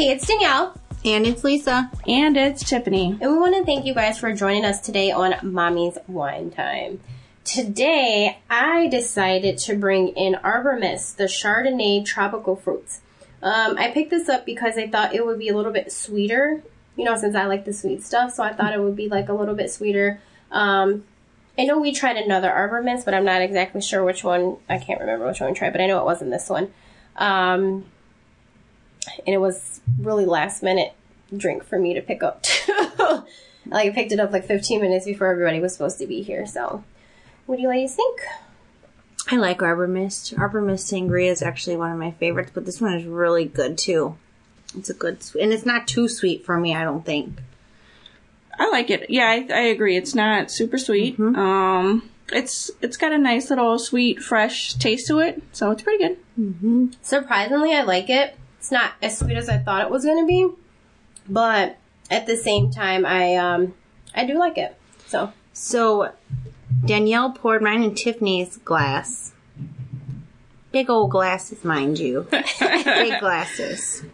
Hey, it's Danielle. And it's Lisa. And it's Tiffany. And we want to thank you guys for joining us today on Mommy's Wine Time. Today, I decided to bring in Arbor Mist, the Chardonnay tropical fruits. Um, I picked this up because I thought it would be a little bit sweeter, you know, since I like the sweet stuff. So I thought it would be like a little bit sweeter. Um, I know we tried another Arbor Mist, but I'm not exactly sure which one. I can't remember which one we tried, but I know it wasn't this one. Um, and it was really last minute drink for me to pick up. like I picked it up like 15 minutes before everybody was supposed to be here. So, what do you ladies think? I like Arbor Mist. Arbor Mist Sangria is actually one of my favorites, but this one is really good too. It's a good, and it's not too sweet for me. I don't think. I like it. Yeah, I, I agree. It's not super sweet. Mm-hmm. Um, it's it's got a nice little sweet, fresh taste to it, so it's pretty good. Surprisingly, I like it. It's not as sweet as I thought it was going to be, but at the same time, I um I do like it. So So Danielle poured mine in Tiffany's glass. Big old glasses, mind you. Big glasses.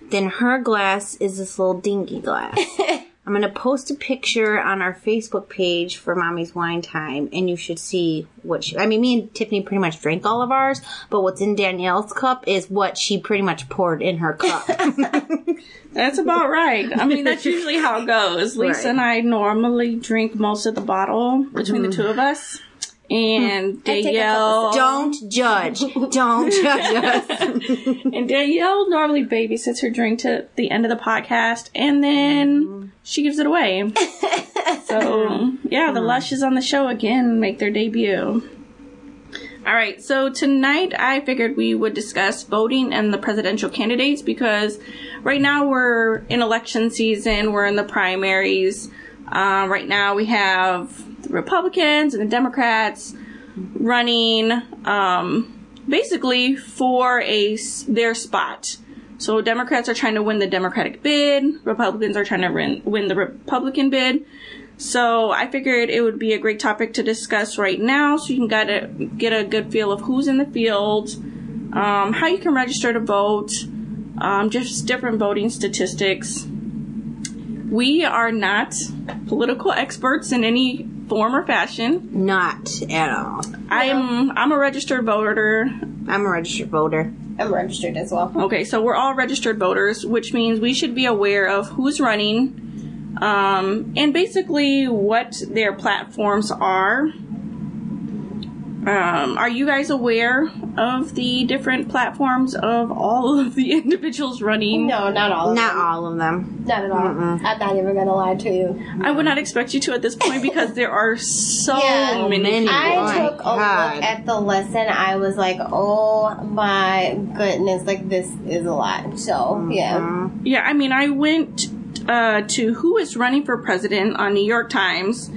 Then her glass is this little dinky glass. I'm gonna post a picture on our Facebook page for Mommy's Wine Time, and you should see what she. I mean, me and Tiffany pretty much drank all of ours, but what's in Danielle's cup is what she pretty much poured in her cup. That's about right. I mean, that's usually how it goes. Lisa Right. and I normally drink most of the bottle between the two of us, and hmm. Danielle Don't judge. Don't judge us. and Danielle normally babysits her drink to the end of the podcast, and then mm-hmm. she gives it away. so yeah, the hmm. Lush is on the show again, make their debut. All right, so tonight I figured we would discuss voting and the presidential candidates because right now we're in election season, we're in the primaries. Uh, right now we have the Republicans and the Democrats running um, basically for a their spot. So Democrats are trying to win the Democratic bid, Republicans are trying to win, win the Republican bid. So I figured it would be a great topic to discuss right now, so you can get a get a good feel of who's in the field, um, how you can register to vote, um, just different voting statistics. We are not political experts in any form or fashion. Not at all. I'm I'm a registered voter. I'm a registered voter. I'm registered as well. Okay, so we're all registered voters, which means we should be aware of who's running, um, and basically what their platforms are. Um, are you guys aware of the different platforms of all of the individuals running? No, not all. Of Not them. all of them. Not at all. I'm not even gonna lie to you. I would not expect you to at this point because there are so Yeah. many. Many. people. I my took a God. look at the list and I was like, oh my goodness, like this is a lot. So yeah, Yeah, I mean, I went uh, to who is running for president on New York Times,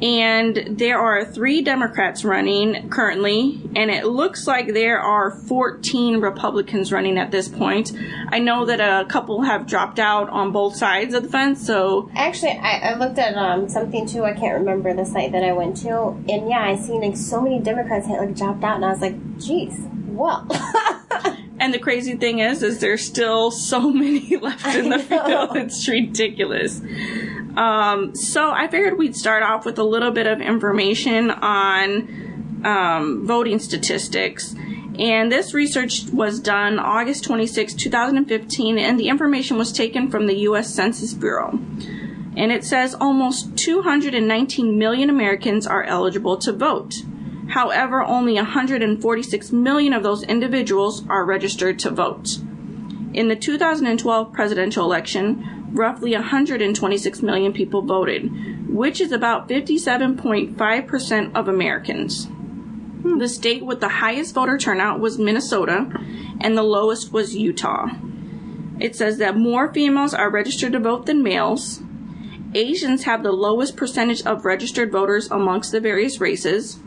and there are three Democrats running currently, and it looks like there are 14 Republicans running at this point. I know that a couple have dropped out on both sides of the fence, so actually, I, I looked at um something too. I can't remember the site that I went to, and yeah, I seen like so many Democrats had like dropped out, and I was like, geez, well. And the crazy thing is, is there's still so many left in the field. It's ridiculous. Um, so I figured we'd start off with a little bit of information on um, voting statistics. And this research was done August 26, 2015, and the information was taken from the U.S. Census Bureau. And it says almost 219 million Americans are eligible to vote. However, only 146 million of those individuals are registered to vote. In the 2012 presidential election, roughly 126 million people voted, which is about 57.5% of Americans. The state with the highest voter turnout was Minnesota, and the lowest was Utah. It says that more females are registered to vote than males. Asians have the lowest percentage of registered voters amongst the various races.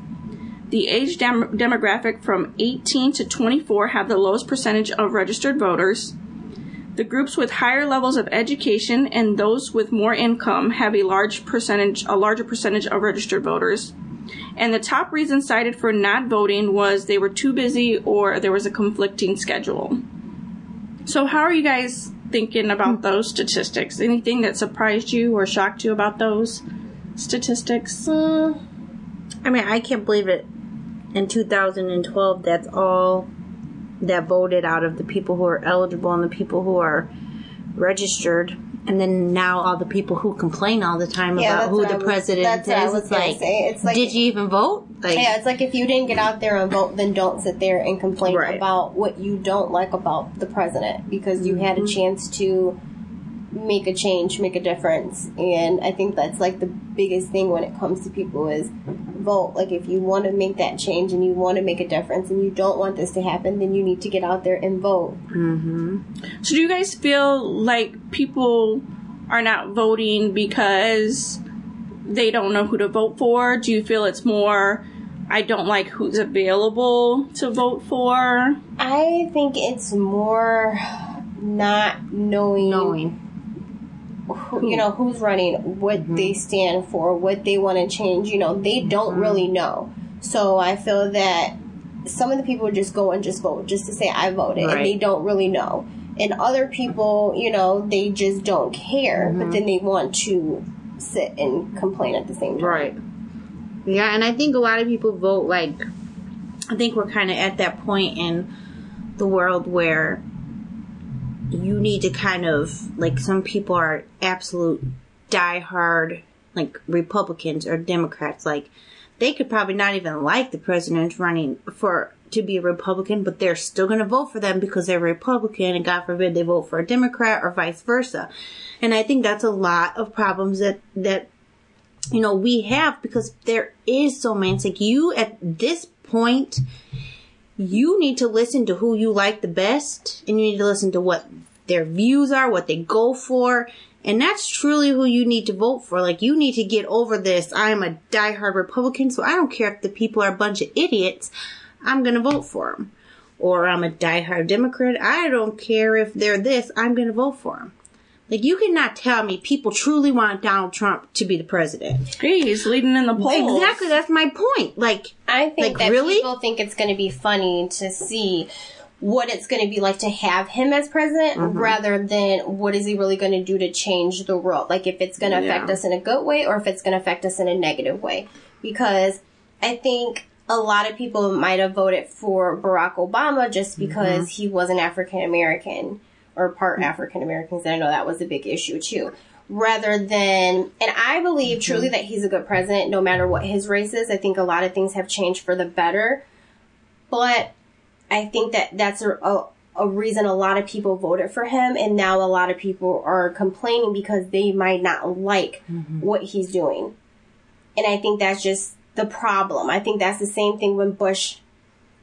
The age dem- demographic from 18 to 24 have the lowest percentage of registered voters. The groups with higher levels of education and those with more income have a large percentage, a larger percentage of registered voters. And the top reason cited for not voting was they were too busy or there was a conflicting schedule. So, how are you guys thinking about those statistics? Anything that surprised you or shocked you about those statistics? Uh, I mean, I can't believe it. In 2012, that's all that voted out of the people who are eligible and the people who are registered. And then now all the people who complain all the time Yeah, about who the was- president that's what I is. It's like. It's like- did you even vote? Like, Yeah, it's like if you didn't get out there and vote, then don't sit there and complain Right. about what you don't like about the president because you Mm-hmm. had a chance to make a change, make a difference. And I think that's like the biggest thing when it comes to people is vote. Like if you want to make that change and you want to make a difference and you don't want this to happen, then you need to get out there and vote. Mm-hmm. So, do you guys feel like people are not voting because they don't know who to vote for? Do you feel it's more, I don't like who's available to vote for? I think it's more not knowing knowing. Who, you know who's running, what mm-hmm. they stand for, what they want to change. You know, they don't mm-hmm. really know. So I feel that some of the people just go and just vote just to say I voted, and they don't really know. And other people, you know, they just don't care, but mm-hmm. then they want to sit and complain at the same time. Right. Yeah, and I think a lot of people vote like I think we're kind of at that point in the world where you need to kind of like some people are absolute diehard like Republicans or Democrats like they could probably not even like the president running for to be a Republican, but they're still going to vote for them because they're Republican, and God forbid they vote for a Democrat or vice versa. And I think that's a lot of problems that that you know we have because there is so many. It's like you at this point, you need to listen to who you like the best, and you need to listen to what their views are, what they go for. And that's truly who you need to vote for. Like, you need to get over this. I'm a diehard Republican, so I don't care if the people are a bunch of idiots. I'm gonna vote for them. Or I'm a diehard Democrat. I don't care if they're this. I'm gonna vote for them. Like, you cannot tell me people truly want Donald Trump to be the president. Hey, he's leading in the polls. Exactly, that's my point. Like, I think Like, that really? people think it's going to be funny to see what it's going to be like to have him as president Mm-hmm. rather than what is he really going to do to change the world. Like if it's going to affect us in a good way or if it's going to affect us in a negative way. Because I think a lot of people might have voted for Barack Obama just Mm-hmm. because he was an African American or part African Americans. And I know that was a big issue too. Rather than, and I believe truly that he's a good president no matter what his race is. I think a lot of things have changed for the better. But I think that that's a, a, a reason a lot of people voted for him. And now a lot of people are complaining because they might not like what he's doing. And I think that's just the problem. I think that's the same thing when Bush.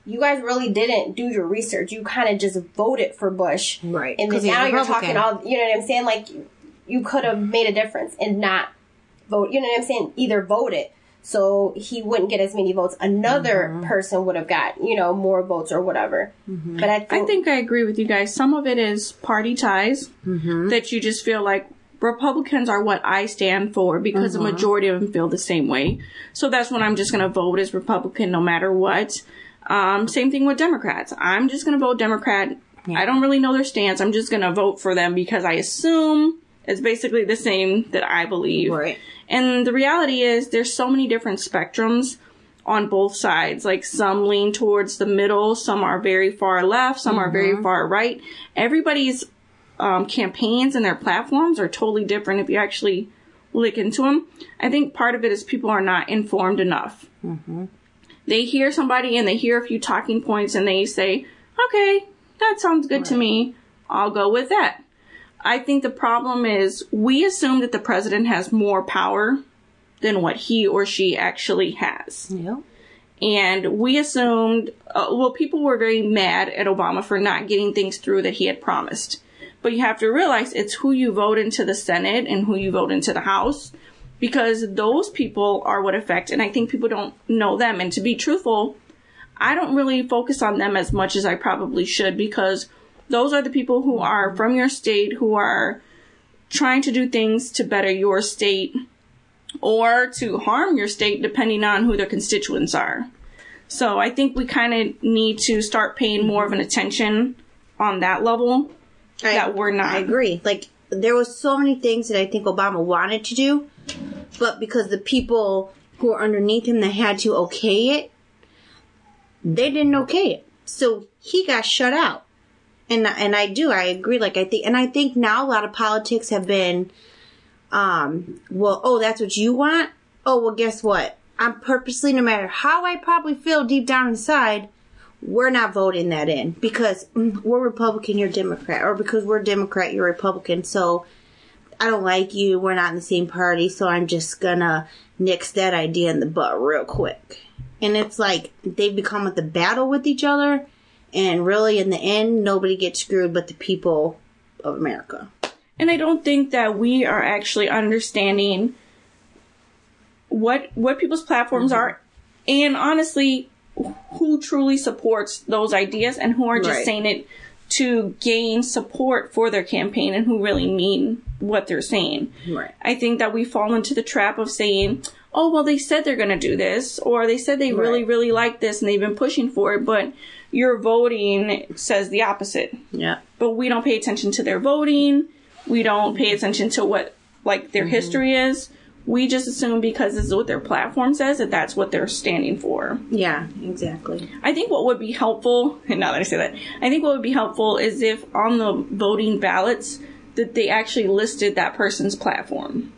You guys really didn't do your research. You kind of just voted for Bush, Right, And then now you're talking all. You know what I'm saying? Like you could have made a difference and not vote. You know what I'm saying? Either voted so he wouldn't get as many votes. Another Mm-hmm. person would have got you know more votes or whatever. But I think, I think I agree with you guys. Some of it is party ties that you just feel like Republicans are what I stand for because the majority of them feel the same way. So that's when I'm just going to vote as Republican no matter what. Um, same thing with Democrats. I'm just going to vote Democrat. I don't really know their stance. I'm just going to vote for them because I assume it's basically the same that I believe. Right. And the reality is there's so many different spectrums on both sides. Like some lean towards the middle, some are very far left, some are very far right. Everybody's um, campaigns and their platforms are totally different if you actually look into them. I think part of it is people are not informed enough. Mhm. They hear somebody and they hear a few talking points and they say, okay, that sounds good to me. I'll go with that. I think the problem is we assume that the president has more power than what he or she actually has. yeah. And we assumed, uh, well, people were very mad at Obama for not getting things through that he had promised. But you have to realize it's who you vote into the Senate and who you vote into the House because those people are what affect. And I think people don't know them. And to be truthful, I don't really focus on them as much as I probably should because those are the people who are from your state who are trying to do things to better your state or to harm your state depending on who their constituents are. So I think we kind of need to start paying more of an attention on that level I- that we're not. I agree. Like there was so many things that I think Obama wanted to do, but because the people who were underneath him that had to okay it, they didn't okay it. So he got shut out. And and I do I agree. Like I think and I think now a lot of politics have been, um, well, oh that's what you want. Oh well, guess what? I'm purposely, no matter how I probably feel deep down inside, we're not voting that in because mm, we're Republican, you're Democrat, or because we're Democrat, you're Republican. So I don't like you. We're not in the same party, so I'm just gonna nix that idea in the butt real quick. And it's like they become with the battle with each other, and really in the end, nobody gets screwed but the people of America. And I don't think that we are actually understanding what what people's platforms Mm-hmm. are, and honestly, who truly supports those ideas and who are just Right. saying it to gain support for their campaign and who really mean what they're saying. Right. I think that we fall into the trap of saying, "Oh, well, they said they're going to do this," or "They said they really, really like this and they've been pushing for it," but your voting says the opposite Yeah. but we don't pay attention to their voting. We don't pay attention to what like their mm-hmm. history is. We just assume because this is what their platform says that that's what they're standing for. Yeah. Exactly. I think what would be helpful, and now that I say that, I think what would be helpful is if on the voting ballots that they actually listed that person's platform.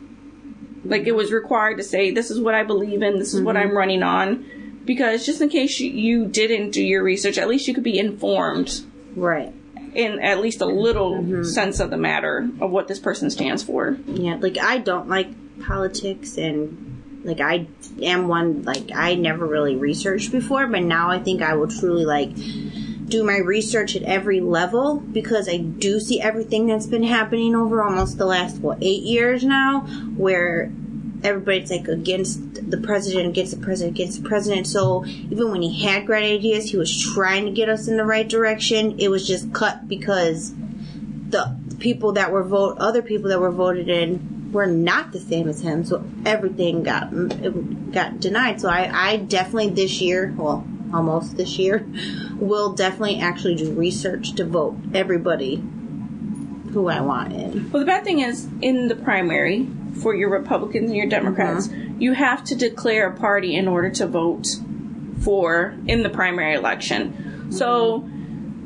Like it was required to say, this is what I believe in, this is what mm-hmm. I'm running on. Because just in case you, you didn't do your research, at least you could be informed Right. in at least a little mm-hmm. sense of the matter of what this person stands for. Yeah, like I don't like politics and like I am one like I never really researched before, but now I think I will truly like do my research at every level because I do see everything that's been happening over almost the last what eight years now, where everybody's like against the president, against the president, against the president. So even when he had great ideas, he was trying to get us in the right direction. It was just cut because the people that were vote, other people that were voted in were not the same as him. So everything got it got denied. So I, I definitely this year, well, almost this year, will definitely actually do research to vote everybody who I want in. Well, the bad thing is, in the primary for your Republicans and your Democrats, uh-huh. you have to declare a party in order to vote for in the primary election. So,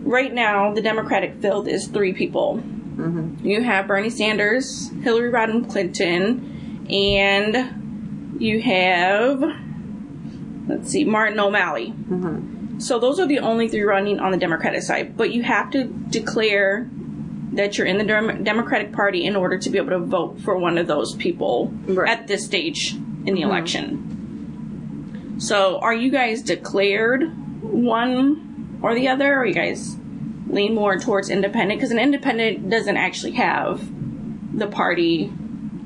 right now, the Democratic field is three people. Mm-hmm. You have Bernie Sanders, Hillary Rodham Clinton, and you have let's see, Martin O'Malley. Mm-hmm. So those are the only three running on the Democratic side. But you have to declare that you're in the Dem- Democratic Party in order to be able to vote for one of those people Right. at this stage in the election. So are you guys declared one or the other? Or are you guys lean more towards independent? Because an independent doesn't actually have the party.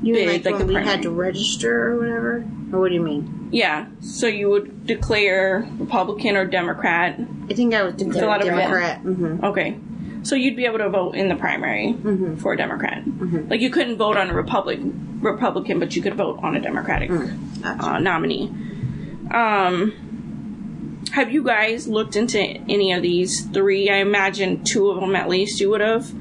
You Big, like, like when the we had to register or whatever? Or what do you mean? Yeah. So you would declare Republican or Democrat. I think I was declared. Democrat. hmm Okay. So you'd be able to vote in the primary for a Democrat. Like you couldn't vote on a Republic Republican, but you could vote on a Democratic uh, nominee. Um, have you guys looked into any of these three? I imagine two of them at least you would have.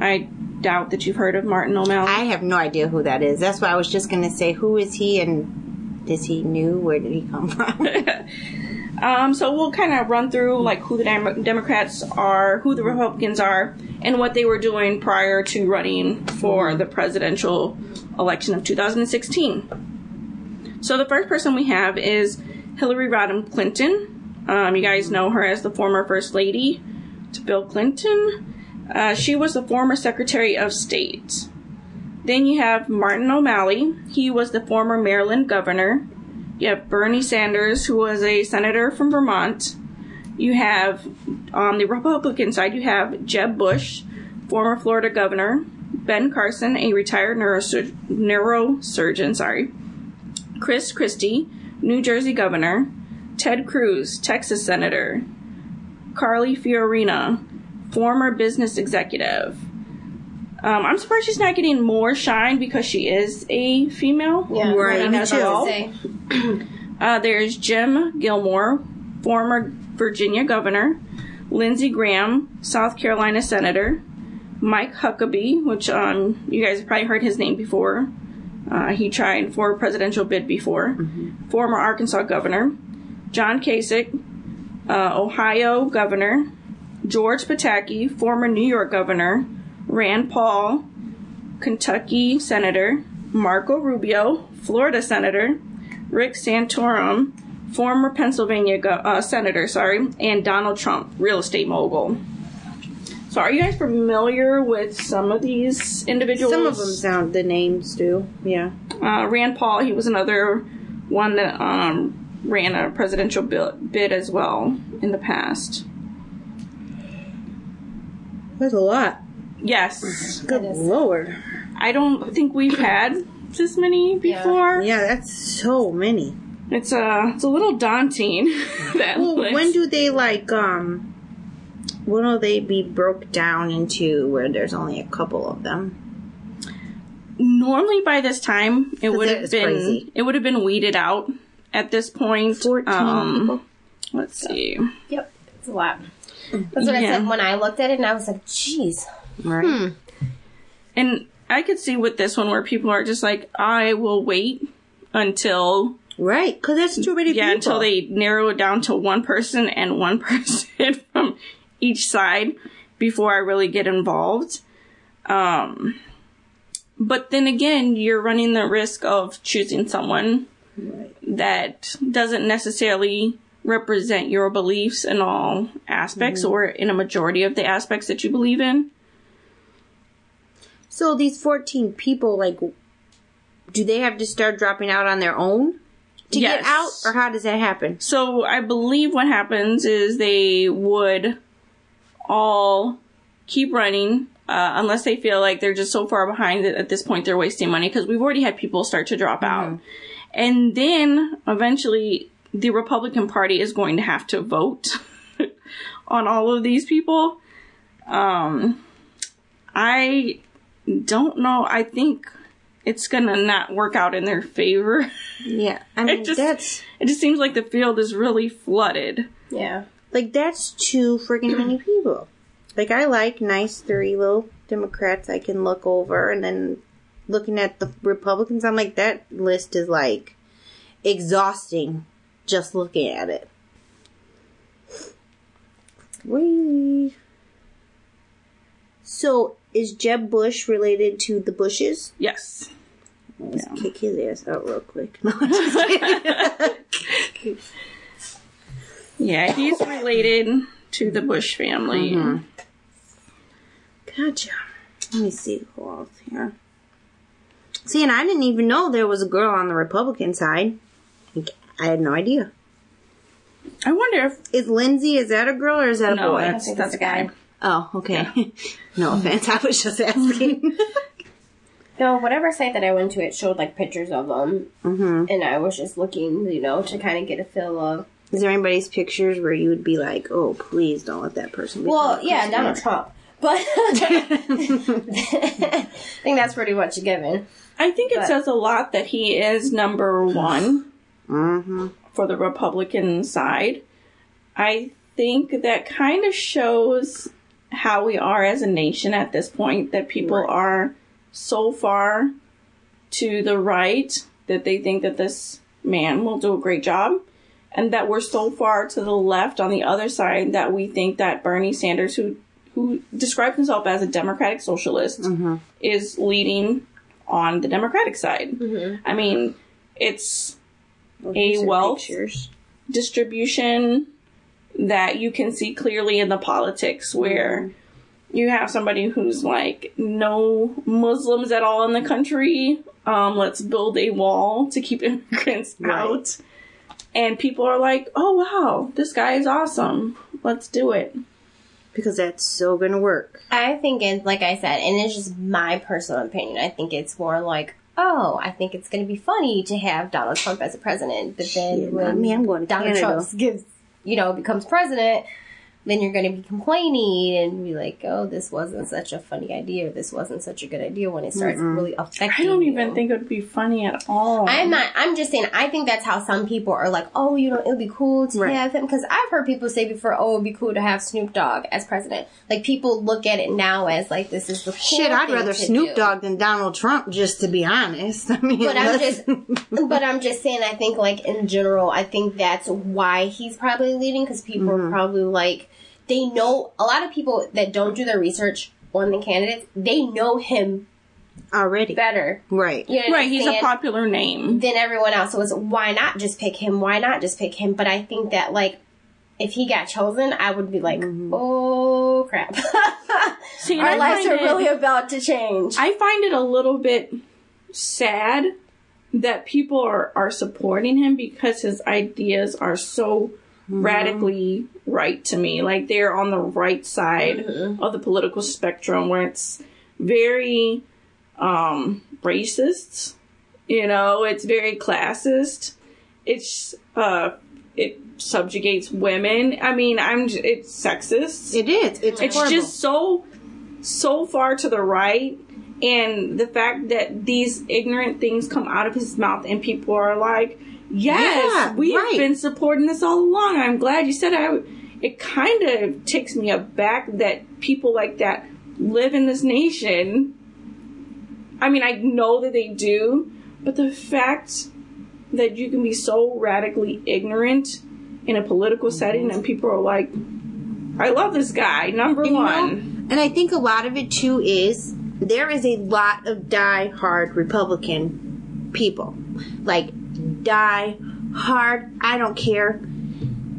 I doubt that you've heard of Martin O'Malley. I have no idea who that is. That's why I was just going to say, who is he and is he new? Where did he come from? Um, so we'll kind of run through like who the Dem- Democrats are, who the Republicans are, and what they were doing prior to running for the presidential election of 2016. So the first person we have is Hillary Rodham Clinton. Um, you guys know her as the former First Lady to Bill Clinton. Uh, she was the former Secretary of State. Then you have Martin O'Malley. He was the former Maryland governor. You have Bernie Sanders, who was a senator from Vermont. You have, on the Republican side, you have Jeb Bush, former Florida governor. Ben Carson, a retired neurosur- neurosurgeon, sorry. Chris Christie, New Jersey governor. Ted Cruz, Texas senator. Carly Fiorina, former business executive. Um, I'm surprised she's not getting more shine because she is a female. Yeah, Right, running me as too. Uh, there's Jim Gilmore, former Virginia governor, Lindsey Graham, South Carolina senator, Mike Huckabee, which um, you guys have probably heard his name before. Uh, he tried for a presidential bid before. Former Arkansas governor. John Kasich, uh, Ohio governor. George Pataki, former New York governor. Rand Paul, Kentucky senator. Marco Rubio, Florida senator. Rick Santorum, former Pennsylvania uh, senator, sorry, and Donald Trump, real estate mogul. So, are you guys familiar with some of these individuals? Some of them sound the names do. Yeah. Uh, Rand Paul, he was another one that um, ran a presidential bid as well in the past. That's a lot. Yes, Good is. lord. I don't think we've had this many before. Yeah, that's so many. It's a it's a little daunting. that Well, list. when do they like um? When will they be broke down into where there's only a couple of them? normally by this time it would have been crazy. it would have been weeded out at this point. Fourteen Um, people. Let's see. Yep, it's a lot. That's what I said when I looked at it, and I was like, "Geez." Right. And I could see with this one where people are just like, I will wait until Right, because that's too many yeah people. until they narrow it down to one person and one person from each side before I really get involved. Um, but then again, you're running the risk of choosing someone Right. that doesn't necessarily represent your beliefs in all aspects or in a majority of the aspects that you believe in. So these 14 people, like, do they have to start dropping out on their own to Yes. get out, or how does that happen? So I believe what happens is they would all keep running uh, unless they feel like they're just so far behind that at this point they're wasting money because we've already had people start to drop out. And then eventually the Republican Party is going to have to vote on all of these people. Um, I don't know. I think it's gonna not work out in their favor. Yeah, I mean just- that's It just seems like the field is really flooded. Yeah. like that's too freaking many people. Like I like nice three little Democrats I can look over, and then looking at the Republicans, I'm like that list is like exhausting just looking at it. Wee. So is Jeb Bush related to the Bushes? Yes. Let's kick his ass out real quick. No, just. Yeah, he's related to the Bush family. Mm-hmm. Gotcha. Let me see who else here. See, and I didn't even know there was a girl on the Republican side. I had no idea. I wonder if Is Lindsey, is that a girl or is that a no, boy? that's that's a a guy. guy. Oh, okay. no offense, I was just asking. No, whatever site that I went to, it showed like pictures of them, hmm and I was just looking, you know, to kind of get a feel of. Is there anybody's pictures where you would be like, oh, please don't let that person be Well, yeah, Donald Trump, but I think that's pretty much a given. I think it But- says a lot that he is number one Mm-hmm. for the Republican side. I think that kind of shows how we are as a nation at this point that people Right. are so far to the right that they think that this man will do a great job and that we're so far to the left on the other side that we think that Bernie Sanders who who describes himself as a democratic socialist mm-hmm. is leading on the democratic side. Mm-hmm. I mean, it's a wealth Pictures. distribution that you can see clearly in the politics where you have somebody who's like no muslims at all in the country um, let's build a wall to keep immigrants Right. out and people are like oh wow this guy is awesome let's do it Because that's so gonna work. I think it's like I said, and it's just my personal opinion. I think it's more like, oh, I think it's going to be funny to have Donald Trump as a president, but then Shit, when not me, I'm going to Donald Canada. Trump gives, you know, becomes president, then you're going to be complaining and be like, oh, this wasn't such a funny idea, this wasn't such a good idea when it starts really affecting I don't you. even think it would be funny at all. I'm not. I'm just saying. I think that's how some people are like, oh, you know, it would be cool to Right. have him because I've heard people say before, oh, it'd be cool to have Snoop Dogg as president. Like people look at it now as like this is the cool Shit, I'd rather Snoop do. Dogg than Donald Trump, just to be honest. I mean, But I'm just, but I'm just saying. I think like in general, I think that's why he's probably leaving because people Mm-hmm. are probably like they know a lot of people that don't do their research on the candidates. They know him already. better. Right. You know right, he's a popular name. than everyone else. So it's why not just pick him? Why not just pick him? But I think that like if he got chosen, I would be like, mm-hmm. oh crap, See, and our I lives are it- really about to change. I find it a little bit sad that people are, are supporting him because his ideas are so radically right to me. Like they're on the right side of the political spectrum where it's very um racist, you know, it's very classist. It's uh it subjugates women. I mean, I'm j- it's sexist It is. It's, it's horrible. just so so far to the right and the fact that these ignorant things come out of his mouth and people are like yes Yeah, we right. have been supporting this all along i'm glad you said it it kind of takes me aback that people like that live in this nation i mean i know that they do but the fact that you can be so radically ignorant in a political mm-hmm. setting and people are like I love this guy. Number You know, one. and I think a lot of it too is there is a lot of die-hard Republican people. Like, die hard, I don't care.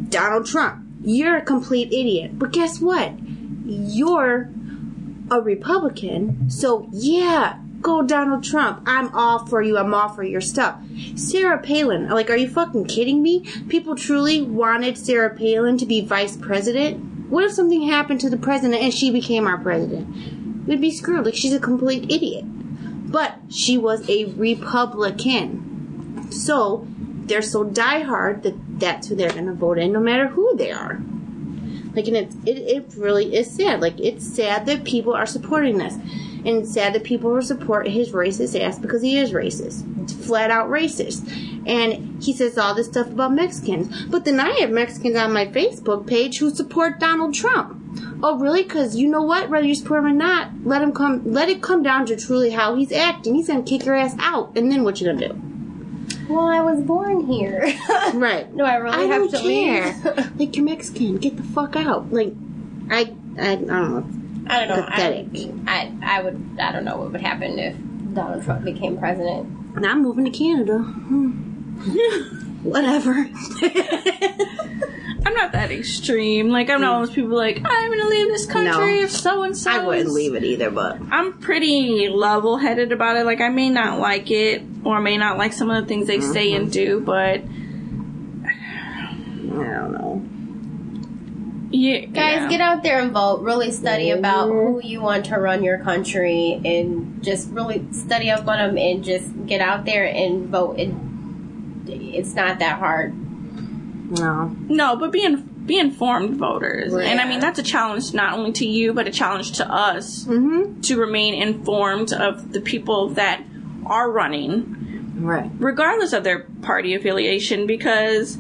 Donald Trump, you're a complete idiot. But guess what? You're a Republican, so yeah, go Donald Trump. I'm all for you. I'm all for your stuff. Sarah Palin, like, are you fucking kidding me? People truly wanted Sarah Palin to be vice president. What if something happened to the president and she became our president? We'd be screwed. Like, she's a complete idiot. But she was a Republican. So, they're so diehard that that's who they're gonna vote in no matter who they are. Like, and it's, it, it really is sad. Like, it's sad that people are supporting this. And it's sad that people will support his racist ass because he is racist. It's flat out racist. And he says all this stuff about Mexicans. But then I have Mexicans on my Facebook page who support Donald Trump. Oh, really? Because you know what? Whether you support him or not, let him come. Let it come down to truly how he's acting. He's gonna kick your ass out, and then what you gonna do? Well, I was born here. Right. No, I really I have don't to care. leave? like you're Mexican. Get the fuck out. Like, I, I, I don't know. I don't know. Pathetic. I, I, I would. I don't know what would happen if Donald Trump became president. And I'm moving to Canada. Hmm. Whatever. I'm not that extreme. Like I'm not one of those people like I'm gonna leave this country No. if so and so. I wouldn't leave it either, but I'm pretty level headed about it. Like I may not like it or may not like some of the things they say and mm-hmm. do, but I don't know. yeah, Guys, yeah. get out there and vote. Really study about mm-hmm. who you want to run your country, and just really study up on them, and just get out there and vote. It, it's not that hard. No. No, but be in, be informed voters, and I mean that's a challenge not only to you but a challenge to us Mm-hmm. to remain informed of the people that are running, Right. regardless of their party affiliation, because.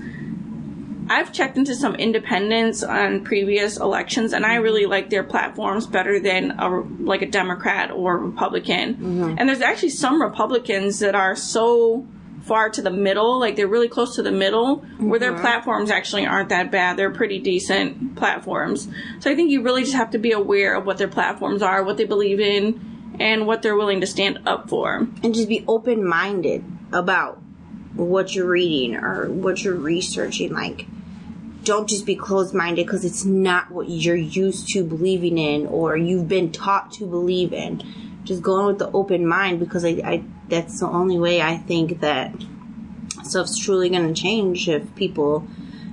I've checked into some independents on previous elections, and I really like their platforms better than a like a Democrat or Republican. And there's actually some Republicans that are so far to the middle, like they're really close to the middle, where their mm-hmm. platforms actually aren't that bad. They're pretty decent platforms. So I think you really just have to be aware of what their platforms are, what they believe in, and what they're willing to stand up for. And just be open minded about what you're reading or what you're researching. Like, don't just be closed minded because it's not what you're used to believing in or you've been taught to believe in. Just going with the open mind because I, I that's the only way I think that stuff's truly going to change if people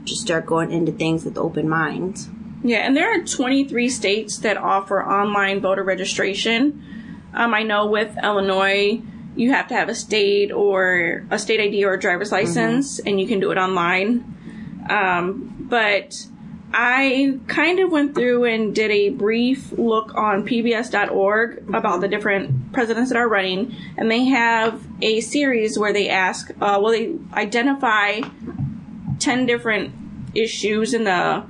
just start going into things with open minds. Yeah, and there are 23 states that offer online voter registration. Um, I know with Illinois, you have to have a state or a state ID or a driver's license, and you can do it online. Um, but I kind of went through and did a brief look on pbs.org about the different presidents that are running, and they have a series where they ask, uh, well, they identify 10 different issues in the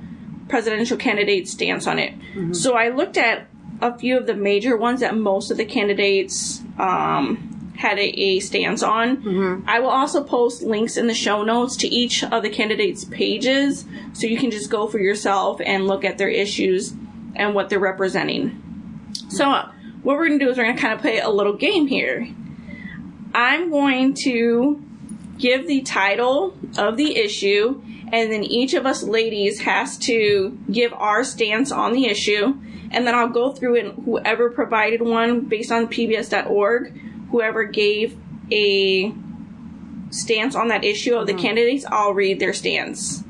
presidential candidate's stance on it. So I looked at a few of the major ones that most of the candidates um, had a, a stance on. Mm-hmm. I will also post links in the show notes to each of the candidates' pages so you can just go for yourself and look at their issues and what they're representing. So, what we're going to do is we're going to kind of play a little game here. I'm going to give the title of the issue, and then each of us ladies has to give our stance on the issue. And then I'll go through and whoever provided one based on pbs.org, whoever gave a stance on that issue of the mm-hmm. candidates, I'll read their stance.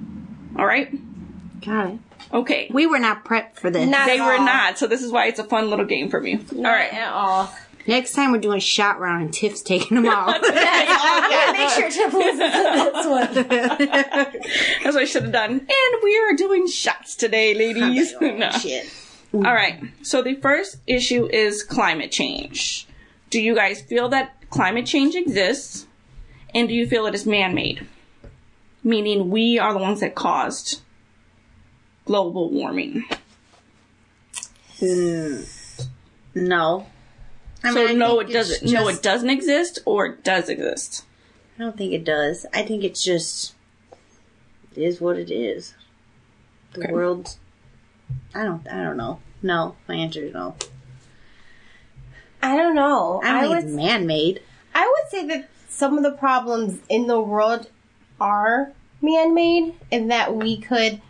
All right? Got it. Okay. We were not prepped for this. Not They at were all. not, so this is why it's a fun little game for me. All Not right. at all. Next time we're doing shot round and Tiff's taking them all. Yeah, make sure Tiff listens to this one. That's what I should have done. And we are doing shots today, ladies. Oh, no. Shit. All right. So the first issue is climate change. Do you guys feel that climate change exists? And do you feel it is man made? Meaning we are the ones that caused global warming. Hmm. No. I So mean, no, it doesn't. No, it doesn't exist, or it does exist. I don't think it does. I think it's just it is what it is. The Okay. world. I don't. I don't know. No, my answer is no. I don't know. I don't I think would man-made. I would say that some of the problems in the world are man made and that we could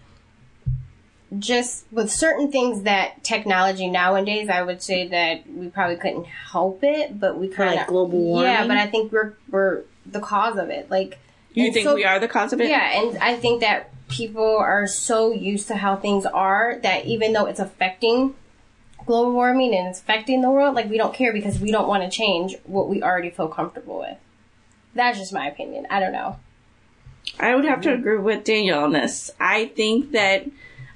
just with certain things that technology nowadays I would say that we probably couldn't help it, but we kind of like global warming. Yeah, but I think we're we're the cause of it. Like You think so- we are the cause of it? Yeah, and I think that people are so used to how things are that even though it's affecting global warming and it's affecting the world, like we don't care because we don't want to change what we already feel comfortable with. That's just my opinion. I don't know. I would have to agree with Danielle on this. I think that,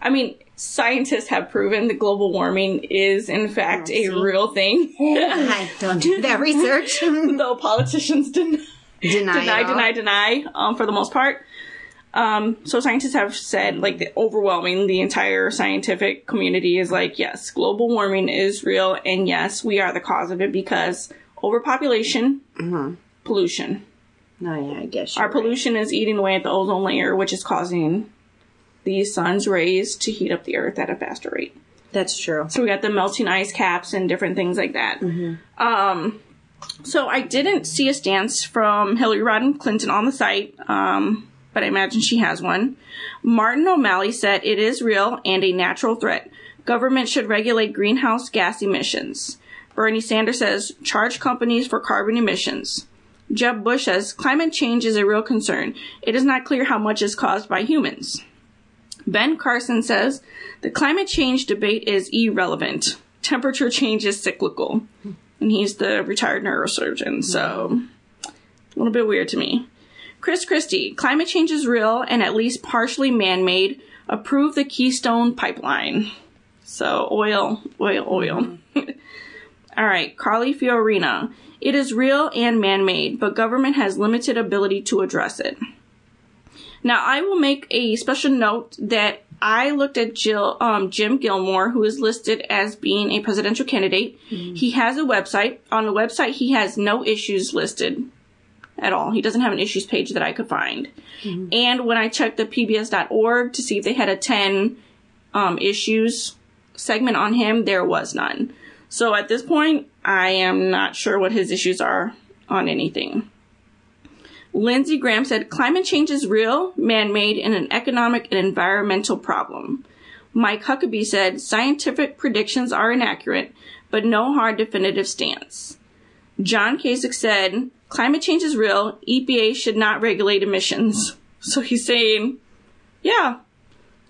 I mean, scientists have proven that global warming is, in fact, a real thing. I don't do that research. Though politicians deny, deny, deny, deny, deny, um, for the most part. Um, so scientists have said, like, the overwhelming, the entire scientific community is like, yes, global warming is real, and yes, we are the cause of it because overpopulation, pollution. No, yeah, I guess Our right. pollution is eating away at the ozone layer, which is causing the sun's rays to heat up the earth at a faster rate. That's true. So we got the melting ice caps and different things like that. Um, so I didn't see a stance from Hillary Rodham Clinton on the site, um, but I imagine she has one. Martin O'Malley said it is real and a natural threat. Government should regulate greenhouse gas emissions. Bernie Sanders says charge companies for carbon emissions. Jeb Bush says climate change is a real concern. It is not clear how much is caused by humans. Ben Carson says the climate change debate is irrelevant. Temperature change is cyclical. And he's the retired neurosurgeon, so a little bit weird to me. Chris Christie, climate change is real and at least partially man made. Approve the Keystone Pipeline. So, oil, oil, oil. All right, Carly Fiorina. It is real and man made, but government has limited ability to address it. Now, I will make a special note that I looked at Jill, um, Jim Gilmore, who is listed as being a presidential candidate. He has a website. On the website, he has no issues listed at all. He doesn't have an issues page that I could find. And when I checked the PBS.org to see if they had a 10 um, issues segment on him, there was none. So at this point, I am not sure what his issues are on anything. Lindsey Graham said climate change is real, man made, and an economic and environmental problem. Mike Huckabee said scientific predictions are inaccurate, but no hard definitive stance. John Kasich said climate change is real, EPA should not regulate emissions. So he's saying, yeah,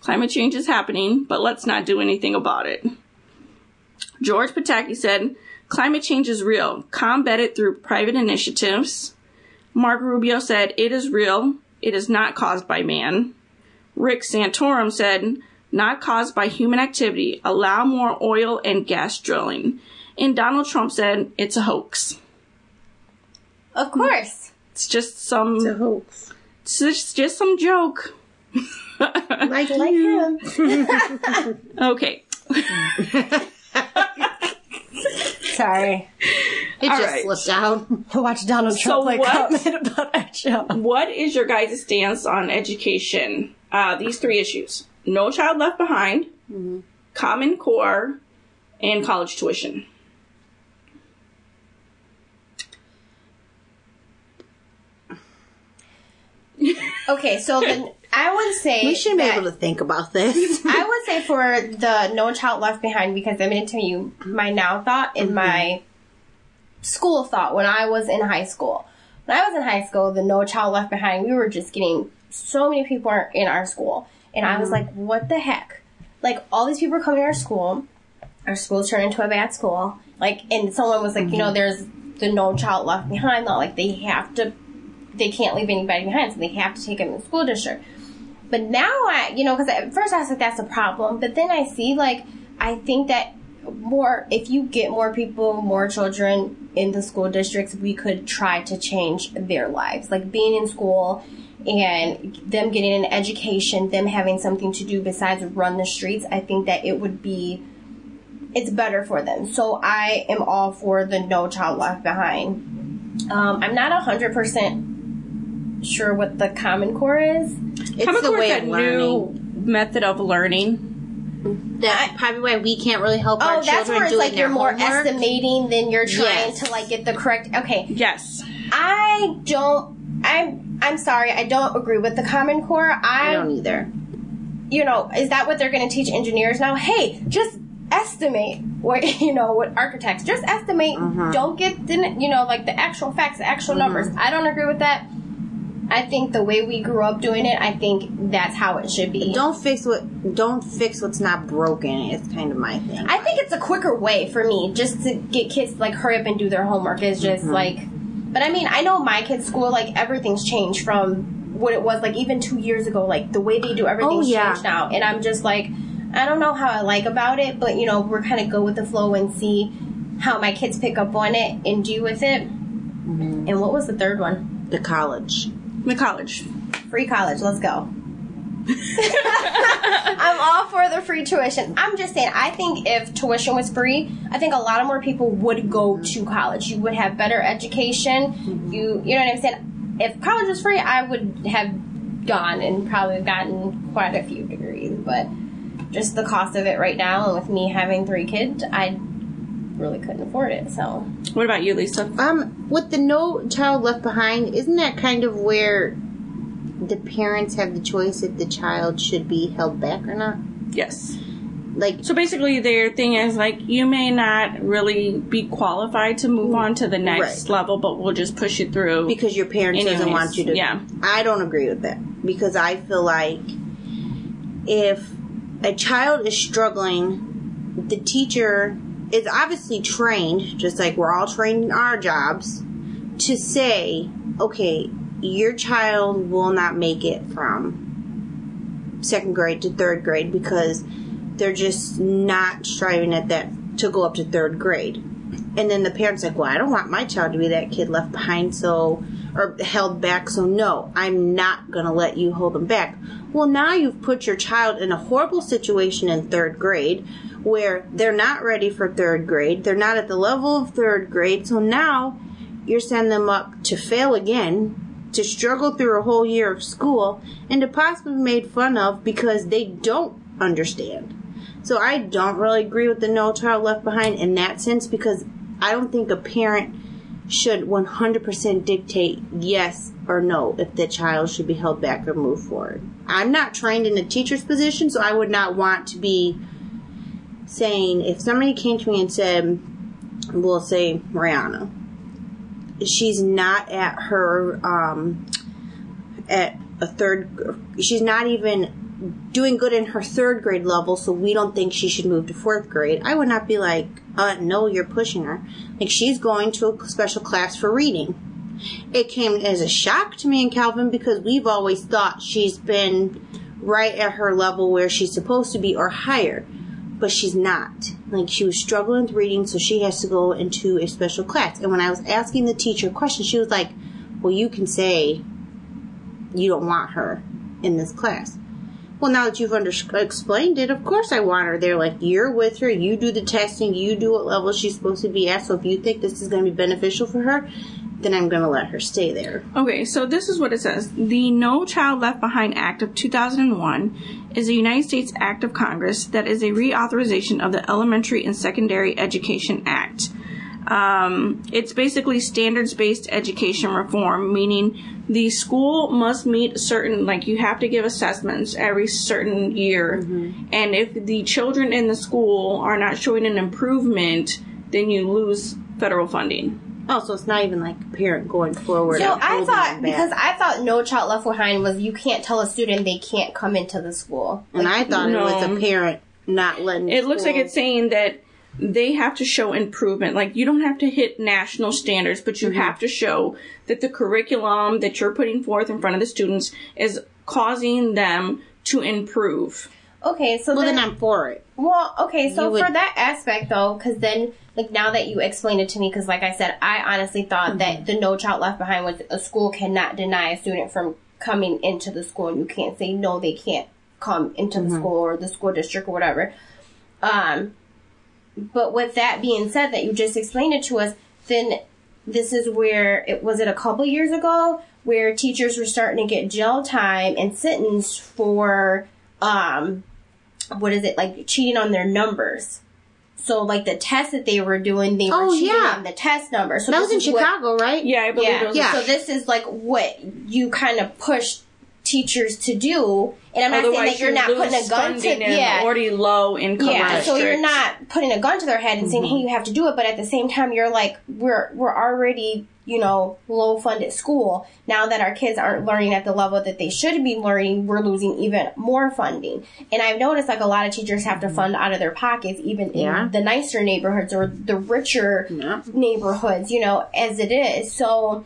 climate change is happening, but let's not do anything about it. George Pataki said climate change is real, combat it through private initiatives. Mark Rubio said, It is real. It is not caused by man. Rick Santorum said, not caused by human activity, allow more oil and gas drilling. And Donald Trump said it's a hoax. Of course. It's just some, It's a hoax. it's just, just some joke. Like, Like him. Okay. Sorry. It All just right. slipped out. Watch Donald So Trump like what- comment about our show. What is your guys' stance on education? Uh, these three issues No Child Left Behind, Common Core, and college tuition. Okay, so then I would say We should be that- able to think about this. I would say for the No Child Left Behind because I'm going to tell you my now thought and mm-hmm. my school thought when I was in high school. When I was in high school, the No Child Left Behind, we were just getting so many people in our school, and I was mm-hmm. like, what the heck? Like all these people are coming to our school. Our school's turned into a bad school. Like, and someone was like, you know, mm-hmm. there's the No Child Left Behind law. Like they have to, they can't leave anybody behind, so they have to take them to the school district. But now I, you know, because at first I was like, that's a problem. But then I see, like, I think that more, if you get more people, more children in the school districts, we could try to change their lives. Like being in school and them getting an education, them having something to do besides run the streets, I think that it would be, it's better for them. So I am all for the No Child Left Behind. Um, I'm not 100% sure what the Common Core is. It's Common the Core way is of a learning. new method of learning. That's probably why we can't really help Oh, our that's where it's do like it you're their more homework. estimating than you're trying Yes. to like get the correct. Okay, Yes. I don't. I'm. I'm sorry. I don't agree with the Common Core. I, I don't either. you know, is that what they're going to teach engineers now? Hey, just estimate what you know what architects just estimate. Mm-hmm. Don't get the you know like the actual facts, the actual numbers. I don't agree with that. I think the way we grew up doing it, I think that's how it should be. Don't fix what. Don't fix what's not broken. It's kind of my thing. I think it's a quicker way for me just to get kids to, like hurry up and do their homework is just Mm-hmm. like but I mean I know my kids' school like everything's changed from what it was like even two years ago like the way they do everything's Oh, yeah. changed now and I'm just like I don't know how I like about it but you know we're kind of go with the flow and see how my kids pick up on it and do with it Mm-hmm. and what was the third one the college. The college. free college let's go I'm all for the free tuition. I'm just saying, I think if tuition was free, I think a lot of more people would go to college. You would have better education. You, you know what I'm saying? If college was free, I would have gone and probably gotten quite a few degrees. But just the cost of it right now, and with me having three kids, I really couldn't afford it. So What about you, Lisa? Um, with the no child left behind, isn't that kind of where the parents have the choice if the child should be held back or not? Yes. Like, So basically, their thing is like you may not really be qualified to move on to the next Right. level, but we'll just push you through. because your parents doesn't want you to. yeah. I don't agree with that because I feel like if a child is struggling, the teacher is obviously trained, just like we're all trained in our jobs, to say, okay, your child will not make it from second grade to third grade because they're just not striving at that to go up to third grade. And then the parents like, well, I don't want my child to be that kid left behind, so or held back. So no, I'm not gonna let you hold them back. Well, now you've put your child in a horrible situation in third grade where they're not ready for third grade. They're not at the level of third grade. So now you're sending them up to fail again, to struggle through a whole year of school, and to possibly be made fun of because they don't understand. So I don't really agree with the no child left behind in that sense because I don't think a parent should 100% dictate yes or no if the child should be held back or moved forward. I'm not trained in a teacher's position, so I would not want to be saying if somebody came to me and said, we'll say Mariana, she's not at her um, at a third, she's not even doing good in her third grade level, so we don't think she should move to fourth grade. I would not be like, uh, no, you're pushing her. Like she's going to a special class for reading. It came as a shock to me and Calvin because we've always thought she's been right at her level where she's supposed to be or higher. But she's not. Like she was struggling with reading, so she has to go into a special class. And when I was asking the teacher a question, she was like, Well, you can say you don't want her in this class. Well, now that you've under- explained it, of course I want her there. Like, you're with her, you do the testing, you do what level she's supposed to be at. So if you think this is going to be beneficial for her, then I'm going to let her stay there. Okay, so this is what it says. The No Child Left Behind Act of 2001 is a United States Act of Congress that is a reauthorization of the Elementary and Secondary Education Act. Um, it's basically standards based education reform, meaning the school must meet certain, like, you have to give assessments every certain year. And if the children in the school are not showing an improvement, then you lose federal funding. Oh, so it's not even like a parent going forward. So I thought them because. I thought No Child Left Behind was you can't tell a student they can't come into the school. and I thought it was a parent not letting. It looks like it's saying that they have to show improvement. Like you don't have to hit national standards, but you mm-hmm. have to show that the curriculum that you're putting forth in front of the students is causing them to improve. Okay, so Well, then, then I'm for it. Well, okay, so would- for that aspect though, because then like now that you explained it to me, because like I said, I honestly thought Mm-hmm. that the No Child Left Behind was a school cannot deny a student from coming into the school, and you can't say no, they can't come into Mm-hmm. the school or the school district or whatever. Um, but with that being said, that you just explained it to us, then this is where it was it a couple years ago where teachers were starting to get jail time and sentenced for um what is it like cheating on their numbers. So like the test that they were doing, they were Oh, cheating yeah. on the test number. So That was in this is what- Chicago, right? Yeah, I believe yeah. it was. Yeah. So this is like what you kind of push teachers to do, and I'm not saying that you're you not putting a gun to yeah. already low income Yeah, so you're not putting a gun to their head and saying, "Hey, mm-hmm. you have to do it," but at the same time, you're like, "We're we're already, you know, low funded school. Now that our kids aren't learning at the level that they should be learning, we're losing even more funding." And I've noticed like a lot of teachers have to mm-hmm. fund out of their pockets, even Yeah. in the nicer neighborhoods or the richer Yeah. neighborhoods, you know, as it is. So.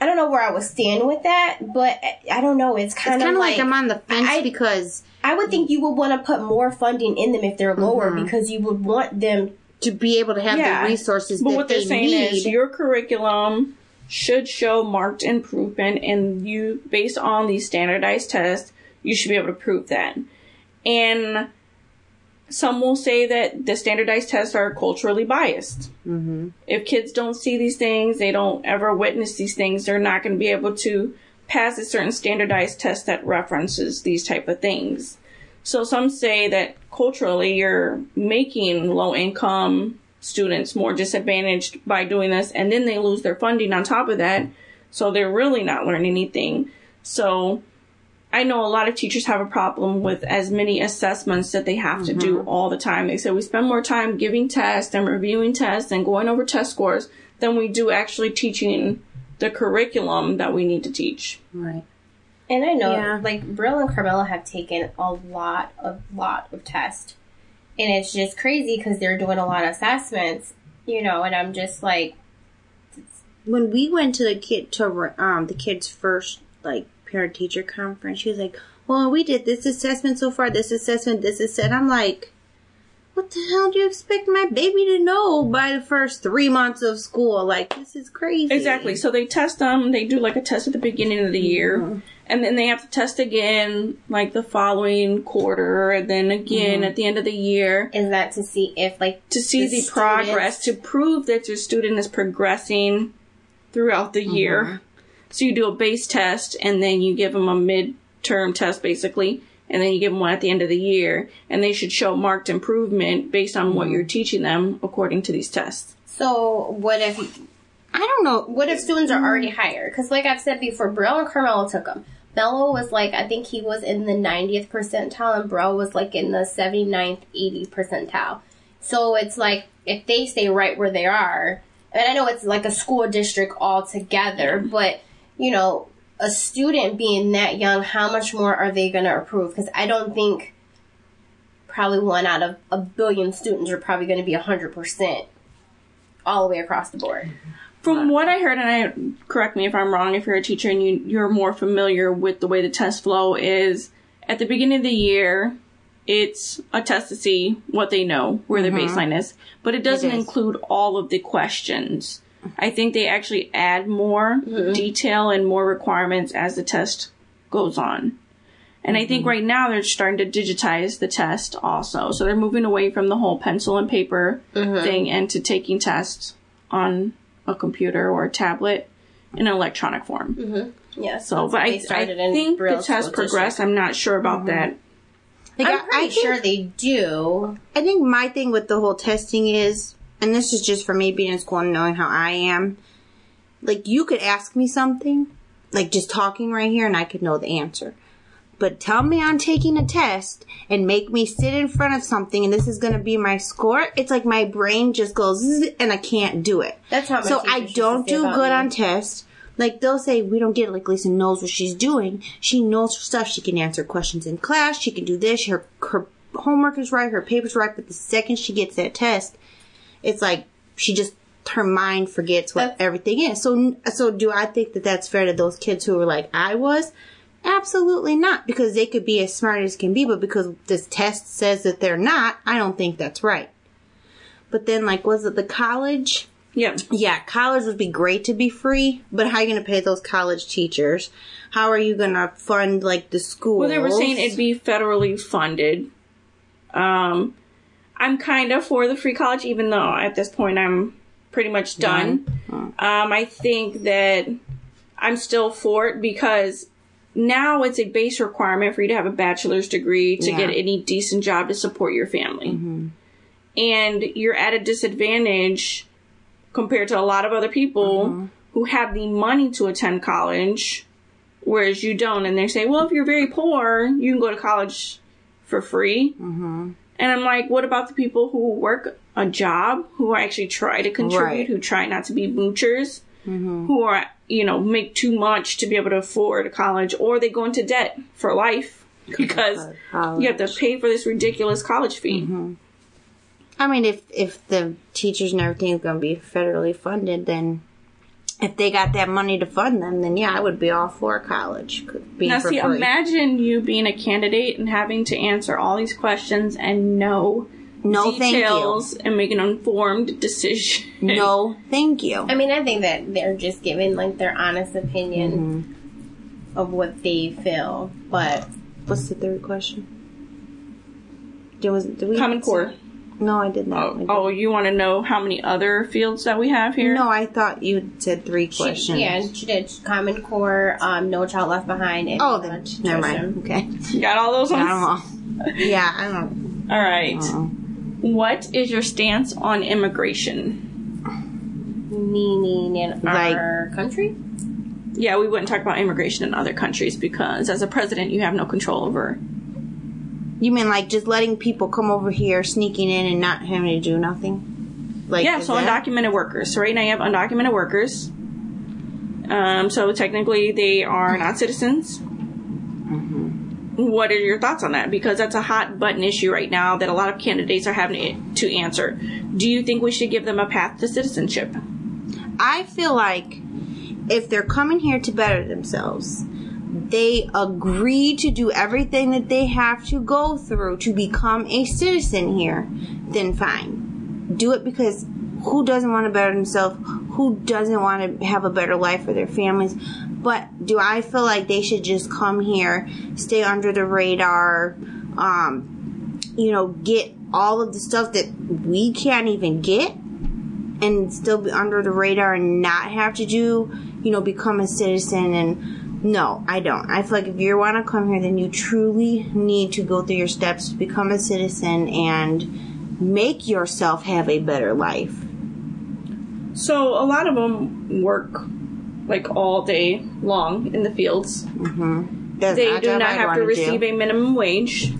I don't know where I would stand with that, but I don't know. It's kind It's of of like, I'm on the fence I- because I would think you would want to put more funding in them if they're lower Mm-hmm. because you would want them. to be able to have Yeah. the resources But that what they they're saying need. is your curriculum should show marked improvement and you based on these standardized tests, you should be able to prove that. And some will say that the standardized tests are culturally biased. Mm-hmm. If kids don't see these things, they don't ever witness these things, they're not going to be able to pass a certain standardized test that references these type of things. So some say that culturally you're making low income students more disadvantaged by doing this and then they lose their funding on top of that. So they're really not learning anything. So I know a lot of teachers have a problem with as many assessments that they have to do all the time. They say we spend more time giving tests and reviewing tests and going over test scores than we do actually teaching the curriculum that we need to teach. right. And I know, Yeah. like Brill and Carmela have taken a lot of lot of tests, and it's just crazy because they're doing a lot of assessments, you know. And I'm just like, when we went to the kid to um the kids first like parent teacher conference, she was like, "Well, we did this assessment so far, this assessment, this assessment." I'm like, "What the hell do you expect my baby to know by the first three months of school? Like, this is crazy." Exactly. So they test them. They do like a test at the beginning of the mm-hmm. year, and then they have to test again like the following quarter, and then again mm-hmm. at the end of the year is that to see if like to see the, students- progress to prove that your student is progressing throughout the mm-hmm. year. So you do a base test, and then you give them a midterm test, basically. And then you give them one at the end of the year, and they should show marked improvement based on what mm-hmm. you're teaching them according to these tests. So what if I don't know. what if students are already mm-hmm. higher? Because like I've said before, Brill and Carmela took them. Mello was like, I think he was in the 90th percentile, and Bro was like in the 79th, 80th percentile. So it's like, if they stay right where they are, and I know it's like a school district all together, but, you know, a student being that young, how much more are they going to approve? Because I don't think probably one out of a billion students are probably going to be 100% all the way across the board. From what I heard, and I correct me if I'm wrong, if you're a teacher and you, you're more familiar with the way the test flow, is at the beginning of the year, it's a test to see what they know, where their mm-hmm. baseline is, but it doesn't is. include all of the questions. I think they actually add more detail and more requirements as the test goes on. And I think right now they're starting to digitize the test also. So they're moving away from the whole pencil and paper thing and to taking tests on a computer or a tablet in an electronic form. Yeah. So, but I, I think the test progressed. I'm not sure about that. Like, I'm I- pretty I think- sure they do. I think my thing with the whole testing is, and this is just for me being in school and knowing how I am, like you could ask me something, like just talking right here, and I could know the answer. But tell me I'm taking a test and make me sit in front of something and this is going to be my score. It's like my brain just goes and I can't do it. That's how So I don't do good me. on tests. Like they'll say we don't get it. Like Lisa knows what she's doing. She knows her stuff. She can answer questions in class. She can do this. Her her homework is right. Her paper's right. But the second she gets that test, it's like she just her mind forgets what everything is. So so do I think that that's fair to those kids who were like I was? Absolutely not, because they could be as smart as can be, but because this test says that they're not, I don't think that's right. But then, like, was it the college? Yeah. Yeah, college would be great to be free, but how are you going to pay those college teachers? How are you going to fund like the school? Well, they were saying it'd be federally funded. Um, I'm kind of for the free college, even though at this point I'm pretty much done. Um, I think that I'm still for it because now it's a base requirement for you to have a bachelor's degree to Yeah. get any decent job to support your family. And you're at a disadvantage compared to a lot of other people who have the money to attend college whereas you don't. And they say, well, if you're very poor, you can go to college for free. Mm-hmm. And I'm like, what about the people who work a job, who actually try to contribute, Right. who try not to be moochers, mm-hmm. who are, you know, make too much to be able to afford college, or they go into debt for life because you have to pay for this ridiculous college fee. Mm-hmm. I mean, if if the teachers and everything is going to be federally funded, then if they got that money to fund them, then yeah, I would be all for college being Now, for see, free. imagine you being a candidate and having to answer all these questions and know no, thank you. details and make an informed decision. No, thank you. I mean, I think that they're just giving like their honest opinion mm-hmm. of what they feel. But What's the third question? There was did we Common Core. No, I did not. Oh, oh, you want to know how many other fields that we have here? No, I thought you said three questions. she, yeah, she did Common Core, um, No Child Left Behind, and Oh, then never mind. Okay. You got all those I ones? don't know. Yeah, I don't. All right. What is your stance on immigration? meaning in Like- our country. Yeah, we wouldn't talk about immigration in other countries because as a president, you have no control over. You mean like just letting people come over here, sneaking in, and not having to do nothing? Like Yeah, so that- undocumented workers. So right now you have undocumented workers. Um, so technically they are not citizens. What are your thoughts on that? Because that's a hot button issue right now that a lot of candidates are having to answer. Do you think we should give them a path to citizenship? I feel like if they're coming here to better themselves, they agree to do everything that they have to go through to become a citizen here, then fine. Do it because who doesn't want to better themselves? Who doesn't want to have a better life for their families? But do I feel like they should just come here, stay under the radar, um, you know, get all of the stuff that we can't even get? and still be under the radar and not have to do, you know, become a citizen and no, I don't. I feel like if you want to come here, then you truly need to go through your steps to become a citizen and make yourself have a better life. So a lot of them work like all day long in the fields. That's They a do not have to receive do. a minimum wage.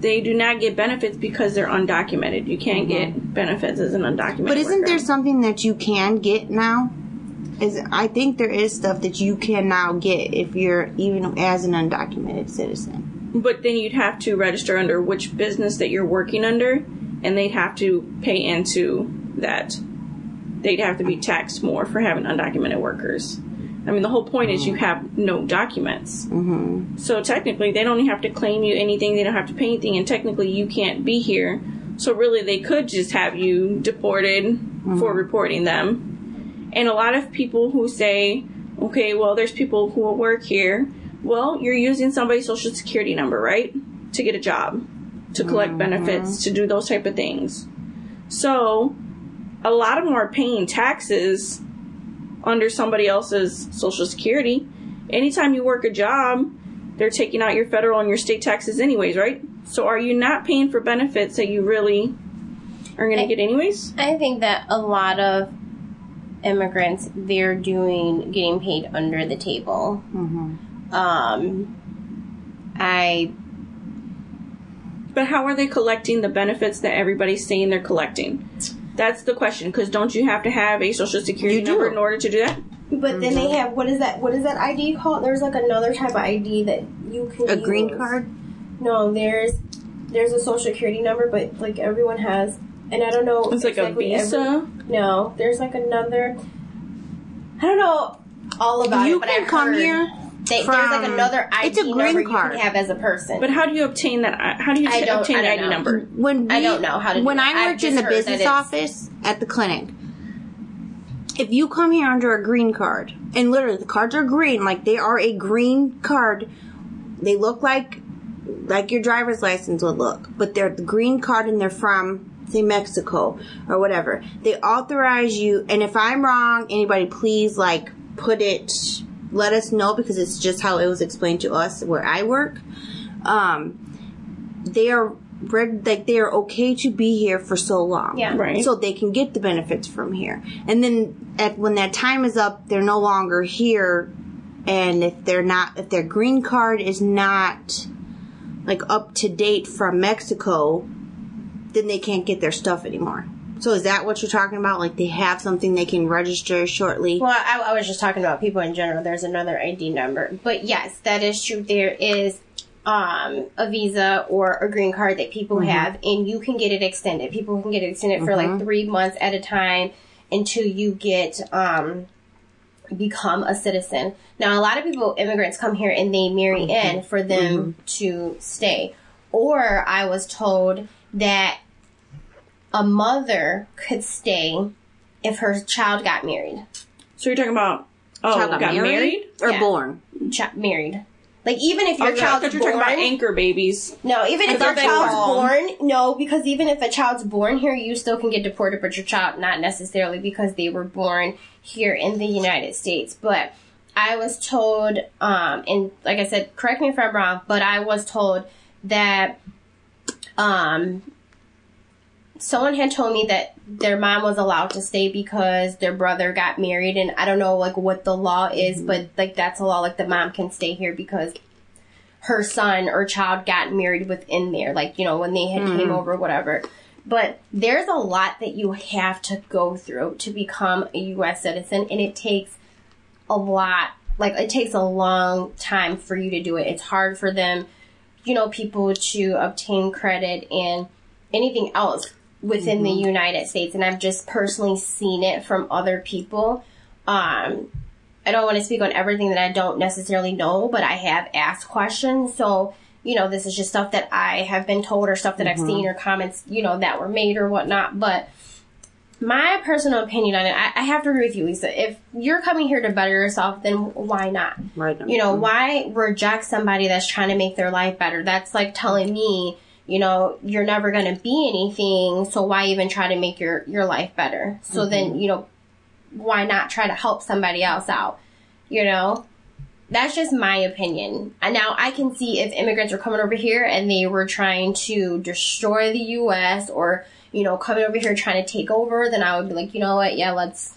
They do not get benefits because they're undocumented. You can't get benefits as an undocumented. Mm-hmm. But isn't worker. there something that you can get now? Is I think there is stuff that you can now get if you're even as an undocumented citizen. But then you'd have to register under which business that you're working under, and they'd have to pay into that. they'd have to be taxed more for having undocumented workers. I mean, the whole point is you have no documents. Mm-hmm. So technically, they don't have to claim you anything. They don't have to pay anything, and technically, you can't be here. So really, they could just have you deported for reporting them. And a lot of people who say, okay, well, there's people who will work here. Well, you're using somebody's social security number, right? To get a job, to collect mm-hmm. benefits, to do those type of things. So, a lot of them are paying taxes under somebody else's social security. Anytime you work a job, they're taking out your federal and your state taxes anyways, right? So are you not paying for benefits that you really are going to get anyways? I think that a lot of immigrants they're doing getting paid under the table. Um, I But how are they collecting the benefits that everybody's saying they're collecting? That's the question. Because don't you have to have a social security You do. number in order to do that? But then they have what is that? What is that ID called? There's like another type of ID that you can get A green card? No, there's there's a social security number, but like everyone has, and I don't know. It's like a exactly every- visa. no, there's like another. I don't know all about You it, but can I've come heard here They, there's like another ID it's a green number card. you can have as a person. But how do you obtain that? How do you I t- obtain I the ID know. number? When we, I don't know how to do When it. I worked in the business office at the clinic, if you come here under a green card, and literally the cards are green, like they are a green card, they look like like your driver's license would look, but they're the green card and they're from say Mexico or whatever. They authorize you, and if I'm wrong, anybody please like put it, let us know because it's just how it was explained to us where I work. Um, they are red like they are okay to be here for so long Yeah. Right. so they can get the benefits from here and then at when that time is up they're no longer here and if they're not if their green card is not like up to date from mexico then they can't get their stuff anymore so is that what you're talking about like they have something they can register shortly Well, I, I was just talking about people in general. There's another ID number, but yes, that is true. There is um, a visa or a green card that people have, and you can get it extended. People can get it extended for like three months at a time until you get um, become a citizen. Now, a lot of people, immigrants, come here and they marry in for them to stay. Or I was told that a mother could stay if her child got married. So you're talking about oh, Child got, married? or Yeah. born Ch- married. Like even if your Okay, I child's thought you born, talking about anchor babies. no, even if thought your child's were- born, no, because even if a child's born here, you still can get deported, but your child not necessarily because they were born here in the United States. But I was told, um, and like I said, correct me if I'm wrong, but I was told that, um, someone had told me that their mom was allowed to stay because their brother got married and I don't know like what the law is, but like that's a law like the mom can stay here because her son or child got married within there, like, you know, when they had came over, whatever. But there's a lot that you have to go through to become a US citizen and it takes a lot like it takes a long time for you to do it. It's hard for them, you know, people to obtain credit and anything else within the United States. And I've just personally seen it from other people. Um, I don't want to speak on everything that I don't necessarily know, but I have asked questions. So, you know, this is just stuff that I have been told or stuff that I've seen or comments, you know, that were made or whatnot. But my personal opinion on it, I, I have to agree with you, Lisa. If you're coming here to better yourself, then why not? right You know, why reject somebody that's trying to make their life better? That's like telling me, you know, you're never going to be anything, so why even try to make your, your life better? So then, mm-hmm. you know, why not try to help somebody else out? You know? That's just my opinion. And now I can see if immigrants were coming over here and they were trying to destroy the U.S. or, you know, coming over here trying to take over, then I would be like, you know what? Yeah, let's,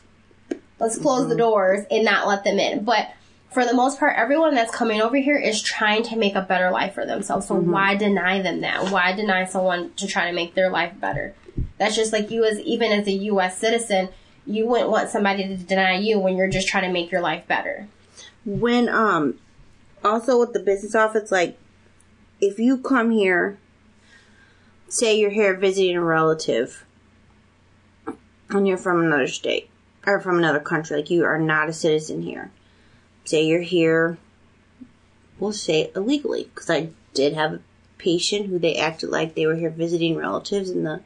let's close the doors and not let them in. But for the most part, everyone that's coming over here is trying to make a better life for themselves. So why deny them that? Why deny someone to try to make their life better? That's just like you as, even as a U.S. citizen, you wouldn't want somebody to deny you when you're just trying to make your life better. when um also with the business office like if you come here say you're here visiting a relative and you're from another state or from another country, like you are not a citizen here. Say you're here, we'll say illegally, because I did have a patient who they acted like they were here visiting relatives in the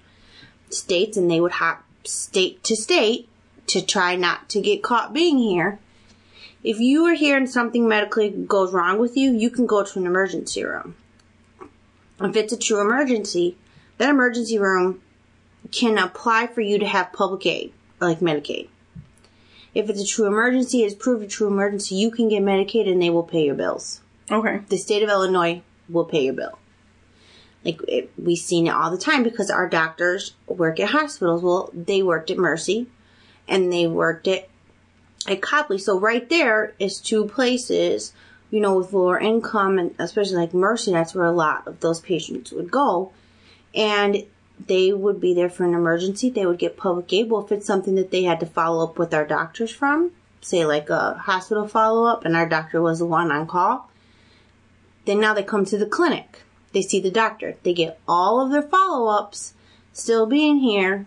states, and they would hop state to state to try not to get caught being here. If you are here and something medically goes wrong with you, you can go to an emergency room. If it's a true emergency, that emergency room can apply for you to have public aid, like Medicaid. If it's a true emergency, it's proved a true emergency, you can get Medicaid and they will pay your bills. Okay. The state of Illinois will pay your bill. Like it, we've seen it all the time because our doctors work at hospitals. Well, they worked at Mercy, and they worked at at Copley. So right there is two places, you know, with lower income and especially like Mercy. That's where a lot of those patients would go, and they would be there for an emergency. They would get public aid. Well, if it's something that they had to follow up with our doctors from, say like a hospital follow up, and our doctor was the one on call, then now they come to the clinic. They see the doctor. They get all of their follow ups still being here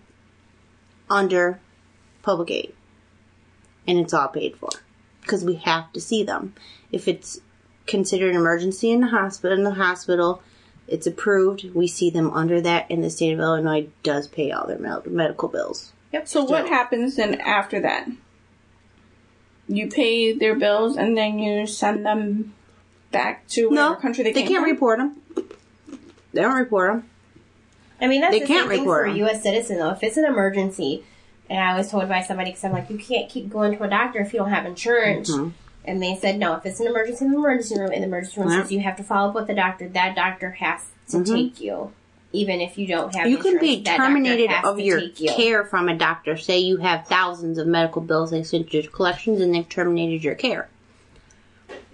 under public aid. And it's all paid for. Because we have to see them. If it's considered an emergency in the hospital, in the hospital, it's approved. We see them under that, and the state of Illinois does pay all their med- medical bills. Yep. So what happens then after that? You pay their bills and then you send them back to whatever No, country they, they came can't from? report them. They don't report them. I mean, that's They the can't same thing report for a. U.S. citizen, though. If it's an emergency, and I was told by somebody, because I'm like, you can't keep going to a doctor if you don't have insurance. Mhm. And they said, no, if it's an emergency in the emergency room, and the emergency room says you have to follow up with the doctor, that doctor has to Mhm. take you. Even if you don't have You can be terminated of your you. care from a doctor. Say you have thousands of medical bills they sent you to collections and they've terminated your care.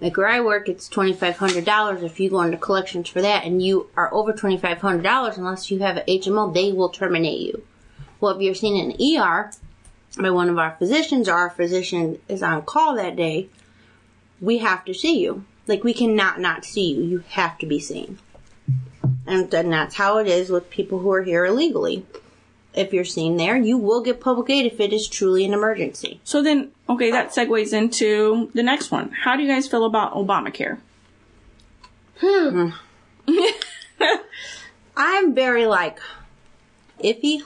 Like where I work, it's twenty five hundred dollars if you go into collections for that, and you are over twenty five hundred dollars unless you have an HMO, they will terminate you. Well, if you're seen in an ER by one of our physicians, or our physician is on call that day, we have to see you. Like we cannot not see you. You have to be seen. And then that's how it is with people who are here illegally. If you're seen there, you will get public aid if it is truly an emergency. So then, okay, that segues into the next one. How do you guys feel about Obamacare? Hmm. I'm very like iffy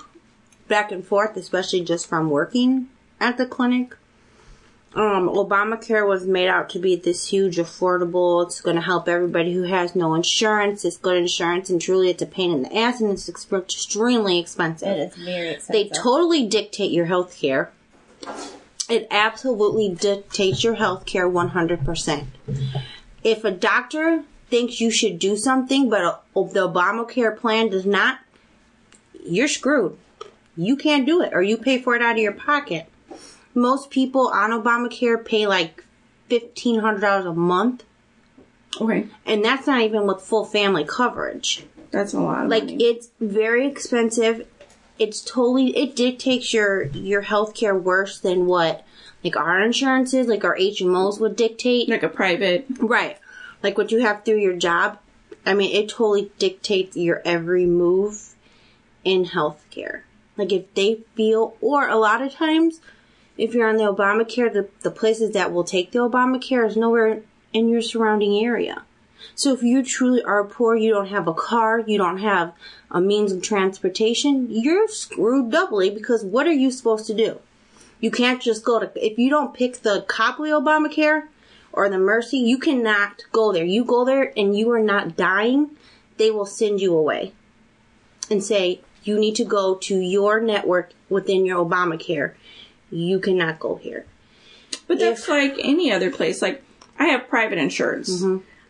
back and forth, especially just from working at the clinic. Um, Obamacare was made out to be this huge affordable, it's going to help everybody who has no insurance. It's good insurance and truly it's a pain in the ass and it's ex- extremely expensive. It is very expensive. They totally dictate your health care. It absolutely dictates your health care 100%. If a doctor thinks you should do something, but uh, the Obamacare plan does not, you're screwed. You can't do it, or you pay for it out of your pocket. Most people on Obamacare pay like $1,500 a month, Okay, and that's not even with full family coverage. that's a lot Like money. it's very expensive. It's totally it dictates your your health care worse than what like our insurances, like our HMOs would dictate. like a private. Right. Like what you have through your job. I mean, it totally dictates your every move in healthcare. Like if they feel, or a lot of times, if you're on the Obamacare, the, the places that will take the Obamacare is nowhere in your surrounding area. So if you truly are poor, you don't have a car, you don't have a means of transportation, you're screwed doubly because what are you supposed to do? You can't just go to, if you don't pick the Copley Obamacare or the Mercy, you cannot go there. You go there and you are not dying, they will send you away and say, you need to go to your network within your Obamacare. You cannot go here. But that's like any other place. Like I have private insurance.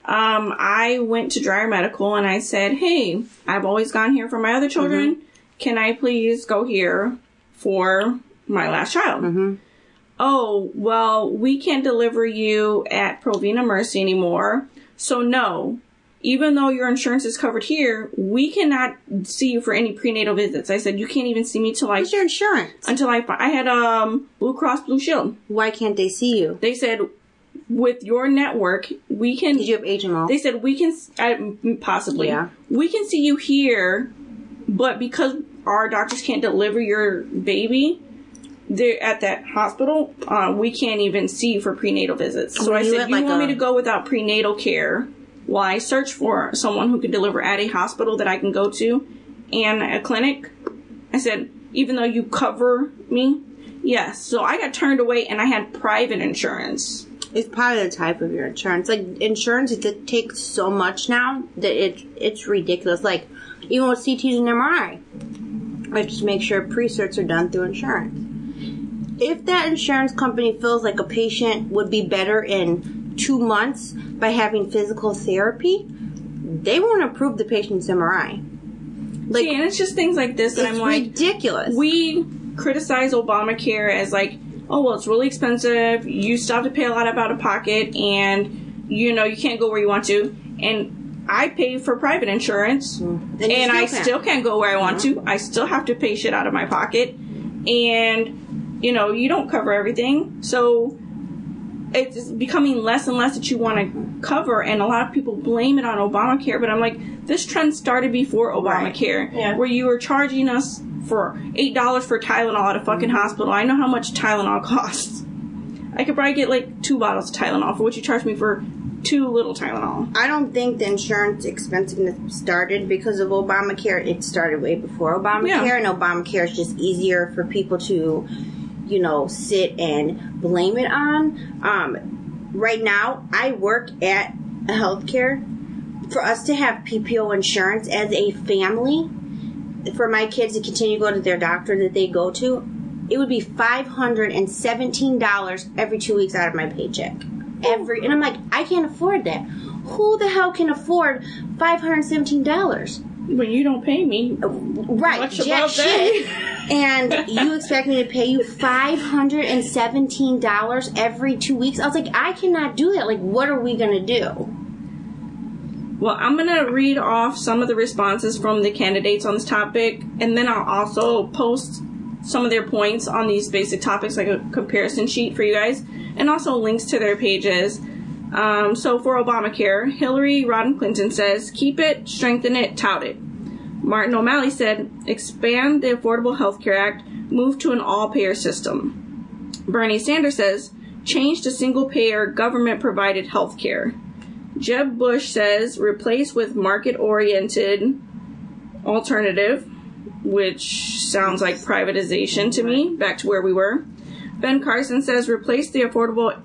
Um, I went to Dreyer Medical and I said, "Hey, I've always gone here for my other children. Can I please go here for my last child?" Mm-hmm. Oh, well, we can't deliver you at Provena Mercy anymore. So no. Even though your insurance is covered here, we cannot see you for any prenatal visits. I said you can't even see me till I What's your insurance? until I I had um Blue Cross Blue Shield Why can't they see you? they said with your network we can Did you have HMO? they said we can uh, possibly Yeah. we can see you here but because our doctors can't deliver your baby there at that hospital, uh, we can't even see you for prenatal visits. So I said, you like, want a- me to go without prenatal care? I search for someone who can deliver at a hospital that I can go to and a clinic. I said, even though you cover me, yes. So I got turned away, and I had private insurance. It's probably the type of your insurance. Like insurance, it takes so much now that it it's ridiculous. Like even with CTs and MRI, I just make sure pre-certs are done through insurance. If that insurance company feels like a patient would be better in two months by having physical therapy, they won't approve the patient's MRI. Like See, and it's just things like this that I'm like, ridiculous. we criticize Obamacare as like, oh well, it's really expensive. You still have to pay a lot out of pocket, and you know you can't go where you want to. And I pay for private insurance, mm. And you and I still can't. still can't go where I want to. Mm-hmm. I still have to pay shit out of my pocket, and you know you don't cover everything, so it's becoming less and less that you want to cover, and a lot of people blame it on Obamacare. But I'm like, this trend started before Obamacare, Yeah. where you were charging us for eight dollars for Tylenol at a fucking hospital. I know how much Tylenol costs. I could probably get like two bottles of Tylenol for what you charged me for two little Tylenol. I don't think the insurance expensiveness started because of Obamacare. It started way before Obamacare, Yeah. and Obamacare is just easier for people to, you know, sit and blame it on. Um, right now, I work at a healthcare. For us to have PPO insurance as a family, for my kids to continue to go to their doctor that they go to, it would be five hundred and seventeen dollars every two weeks out of my paycheck. Every and I'm like, I can't afford that. Who the hell can afford five hundred seventeen dollars? When you don't pay me, Right, jack shit. that. and you expect me to pay you five hundred and seventeen dollars every two weeks? I was like, I cannot do that. Like, what are we gonna do? Well, I'm going to read off some of the responses from the candidates on this topic, and then I'll also post some of their points on these basic topics, like a comparison sheet for you guys, and also links to their pages. Um, so for Obamacare, Hillary Rodham Clinton says, keep it, strengthen it, tout it. Martin O'Malley said, expand the Affordable Health Care Act, move to an all payer system. Bernie Sanders says, change to single payer government provided health care. Jeb Bush says replace with market oriented alternative, which sounds like privatization to me, back to where we were. Ben Carson says replace the Affordable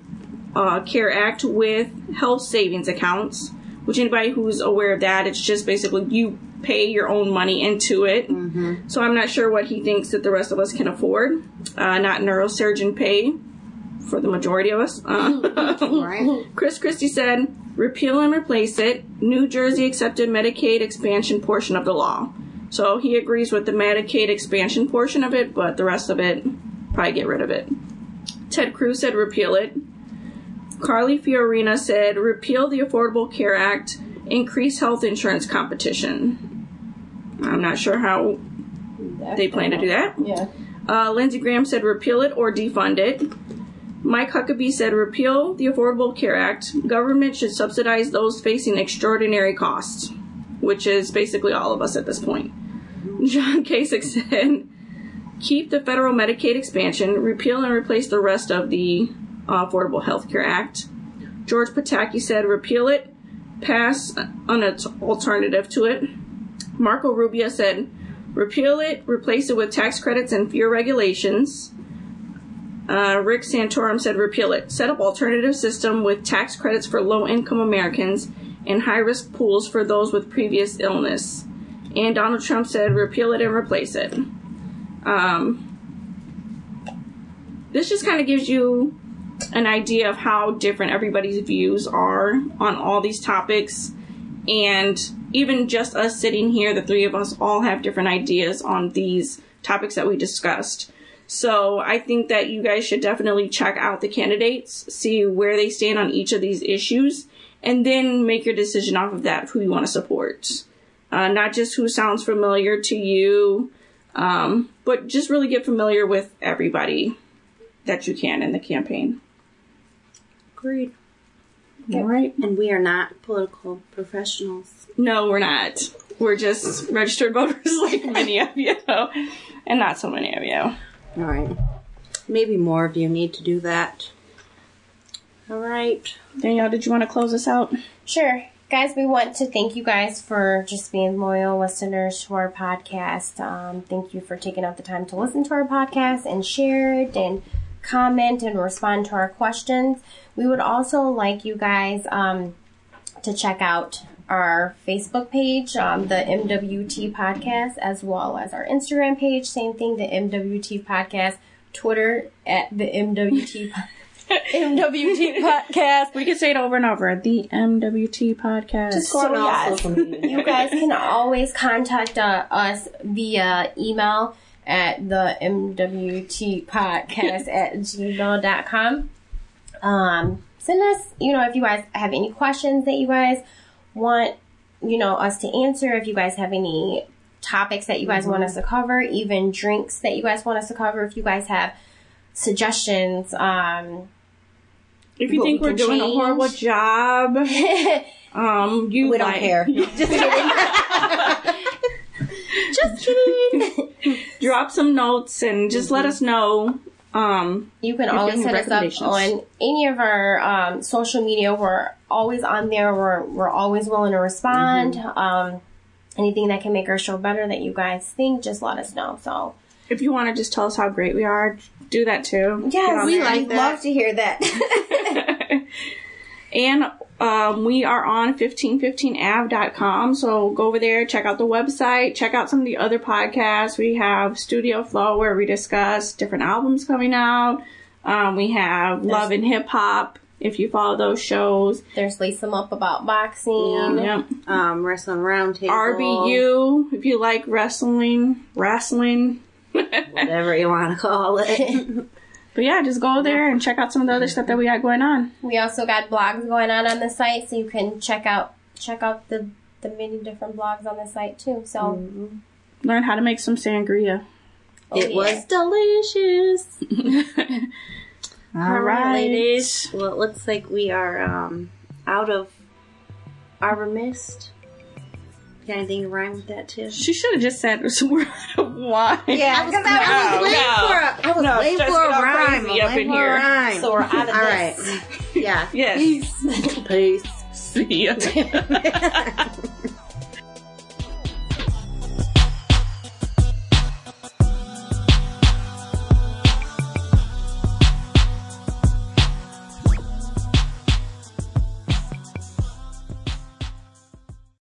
uh, Care Act with health savings accounts, which anybody who's aware of that, it's just basically you pay your own money into it. So I'm not sure what he thinks that the rest of us can afford. Uh, not neurosurgeon pay for the majority of us. Uh, Right? Chris Christie said, repeal and replace it. New Jersey accepted Medicaid expansion portion of the law. So he agrees with the Medicaid expansion portion of it, but the rest of it, probably get rid of it. Ted Cruz said repeal it. Carly Fiorina said repeal the Affordable Care Act, increase health insurance competition. I'm not sure how they plan to do that. Yeah. Uh, Lindsey Graham said repeal it or defund it. Mike Huckabee said repeal the Affordable Care Act. Government should subsidize those facing extraordinary costs, which is basically all of us at this point. John Kasich said keep the federal Medicaid expansion, repeal and replace the rest of the Affordable Health Care Act. George Pataki said repeal it, pass an alternative to it. Marco Rubio said repeal it, replace it with tax credits and fewer regulations. Uh, Rick Santorum said repeal it, set up alternative system with tax credits for low income Americans and high risk pools for those with previous illness. And Donald Trump said repeal it and replace it. Um, this just kind of gives you an idea of how different everybody's views are on all these topics. And even just us sitting here, the three of us all have different ideas on these topics that we discussed. So I think that you guys should definitely check out the candidates, see where they stand on each of these issues, and then make your decision off of that who you want to support. Uh, not just who sounds familiar to you, um, but just really get familiar with everybody that you can in the campaign. Agreed. All right. And we are not political professionals. No, we're not. We're just registered voters like many of you, and not so many of you. All right. maybe more of you need to do that. All right. Danielle, did you want to close us out? Sure. Guys, we want to thank you guys for just being loyal listeners to our podcast. Um, thank you for taking out the time to listen to our podcast and share it and comment and respond to our questions. We would also like you guys um, to check out our Facebook page, um, the MWT Podcast, as well as our Instagram page. Same thing, the MWT Podcast. Twitter at the MWT Podcast. MWT podcast. We can say it over and over. The MWT podcast. So Go on yes, social media. you guys can always contact uh, us via email at the MWT podcast at gmail.com. Um, send us, you know, if you guys have any questions that you guys want, you know, us to answer, if you guys have any topics that you guys want us to cover, even drinks that you guys want us to cover, if you guys have suggestions, um, if you think we we're doing a horrible job, um, you We don't like- care. Just kidding. just kidding. Drop some notes and just let us know. Um, You can always hit us up on any of our um, social media. We're always on there. We're we're always willing to respond. Mm-hmm. Um, anything that can make our show better that you guys think, just let us know. So if you want to just tell us how great we are, do that too. yes, we like that. love to hear that. and um, we are on 1515av.com. So go over there, check out the website, check out some of the other podcasts. We have Studio Flow where we discuss different albums coming out. Um, we have Love and Hip Hop. If you follow those shows, There's Lisa Up about boxing. yep. um, wrestling roundtable. RBU. If you like wrestling, wrestling. Whatever you want to call it. But yeah, just go there and check out some of the other stuff that we got going on. We also got blogs going on on the site, so you can check out check out the the many different blogs on the site too. So Mm-hmm. Learn how to make some sangria. oh, it yeah. was delicious. All All right, right. ladies. Well, it looks like we are um, out of Arbor Mist. Got anything to rhyme with that too? She should have just said we're out of wine. Yeah, because I was No, waiting no. for a, I was No, waiting for a rhyme. crazy I'm up waiting in for a here. rhyme. So we're out of All this. right. Yeah. Yes. Peace. Peace. See ya.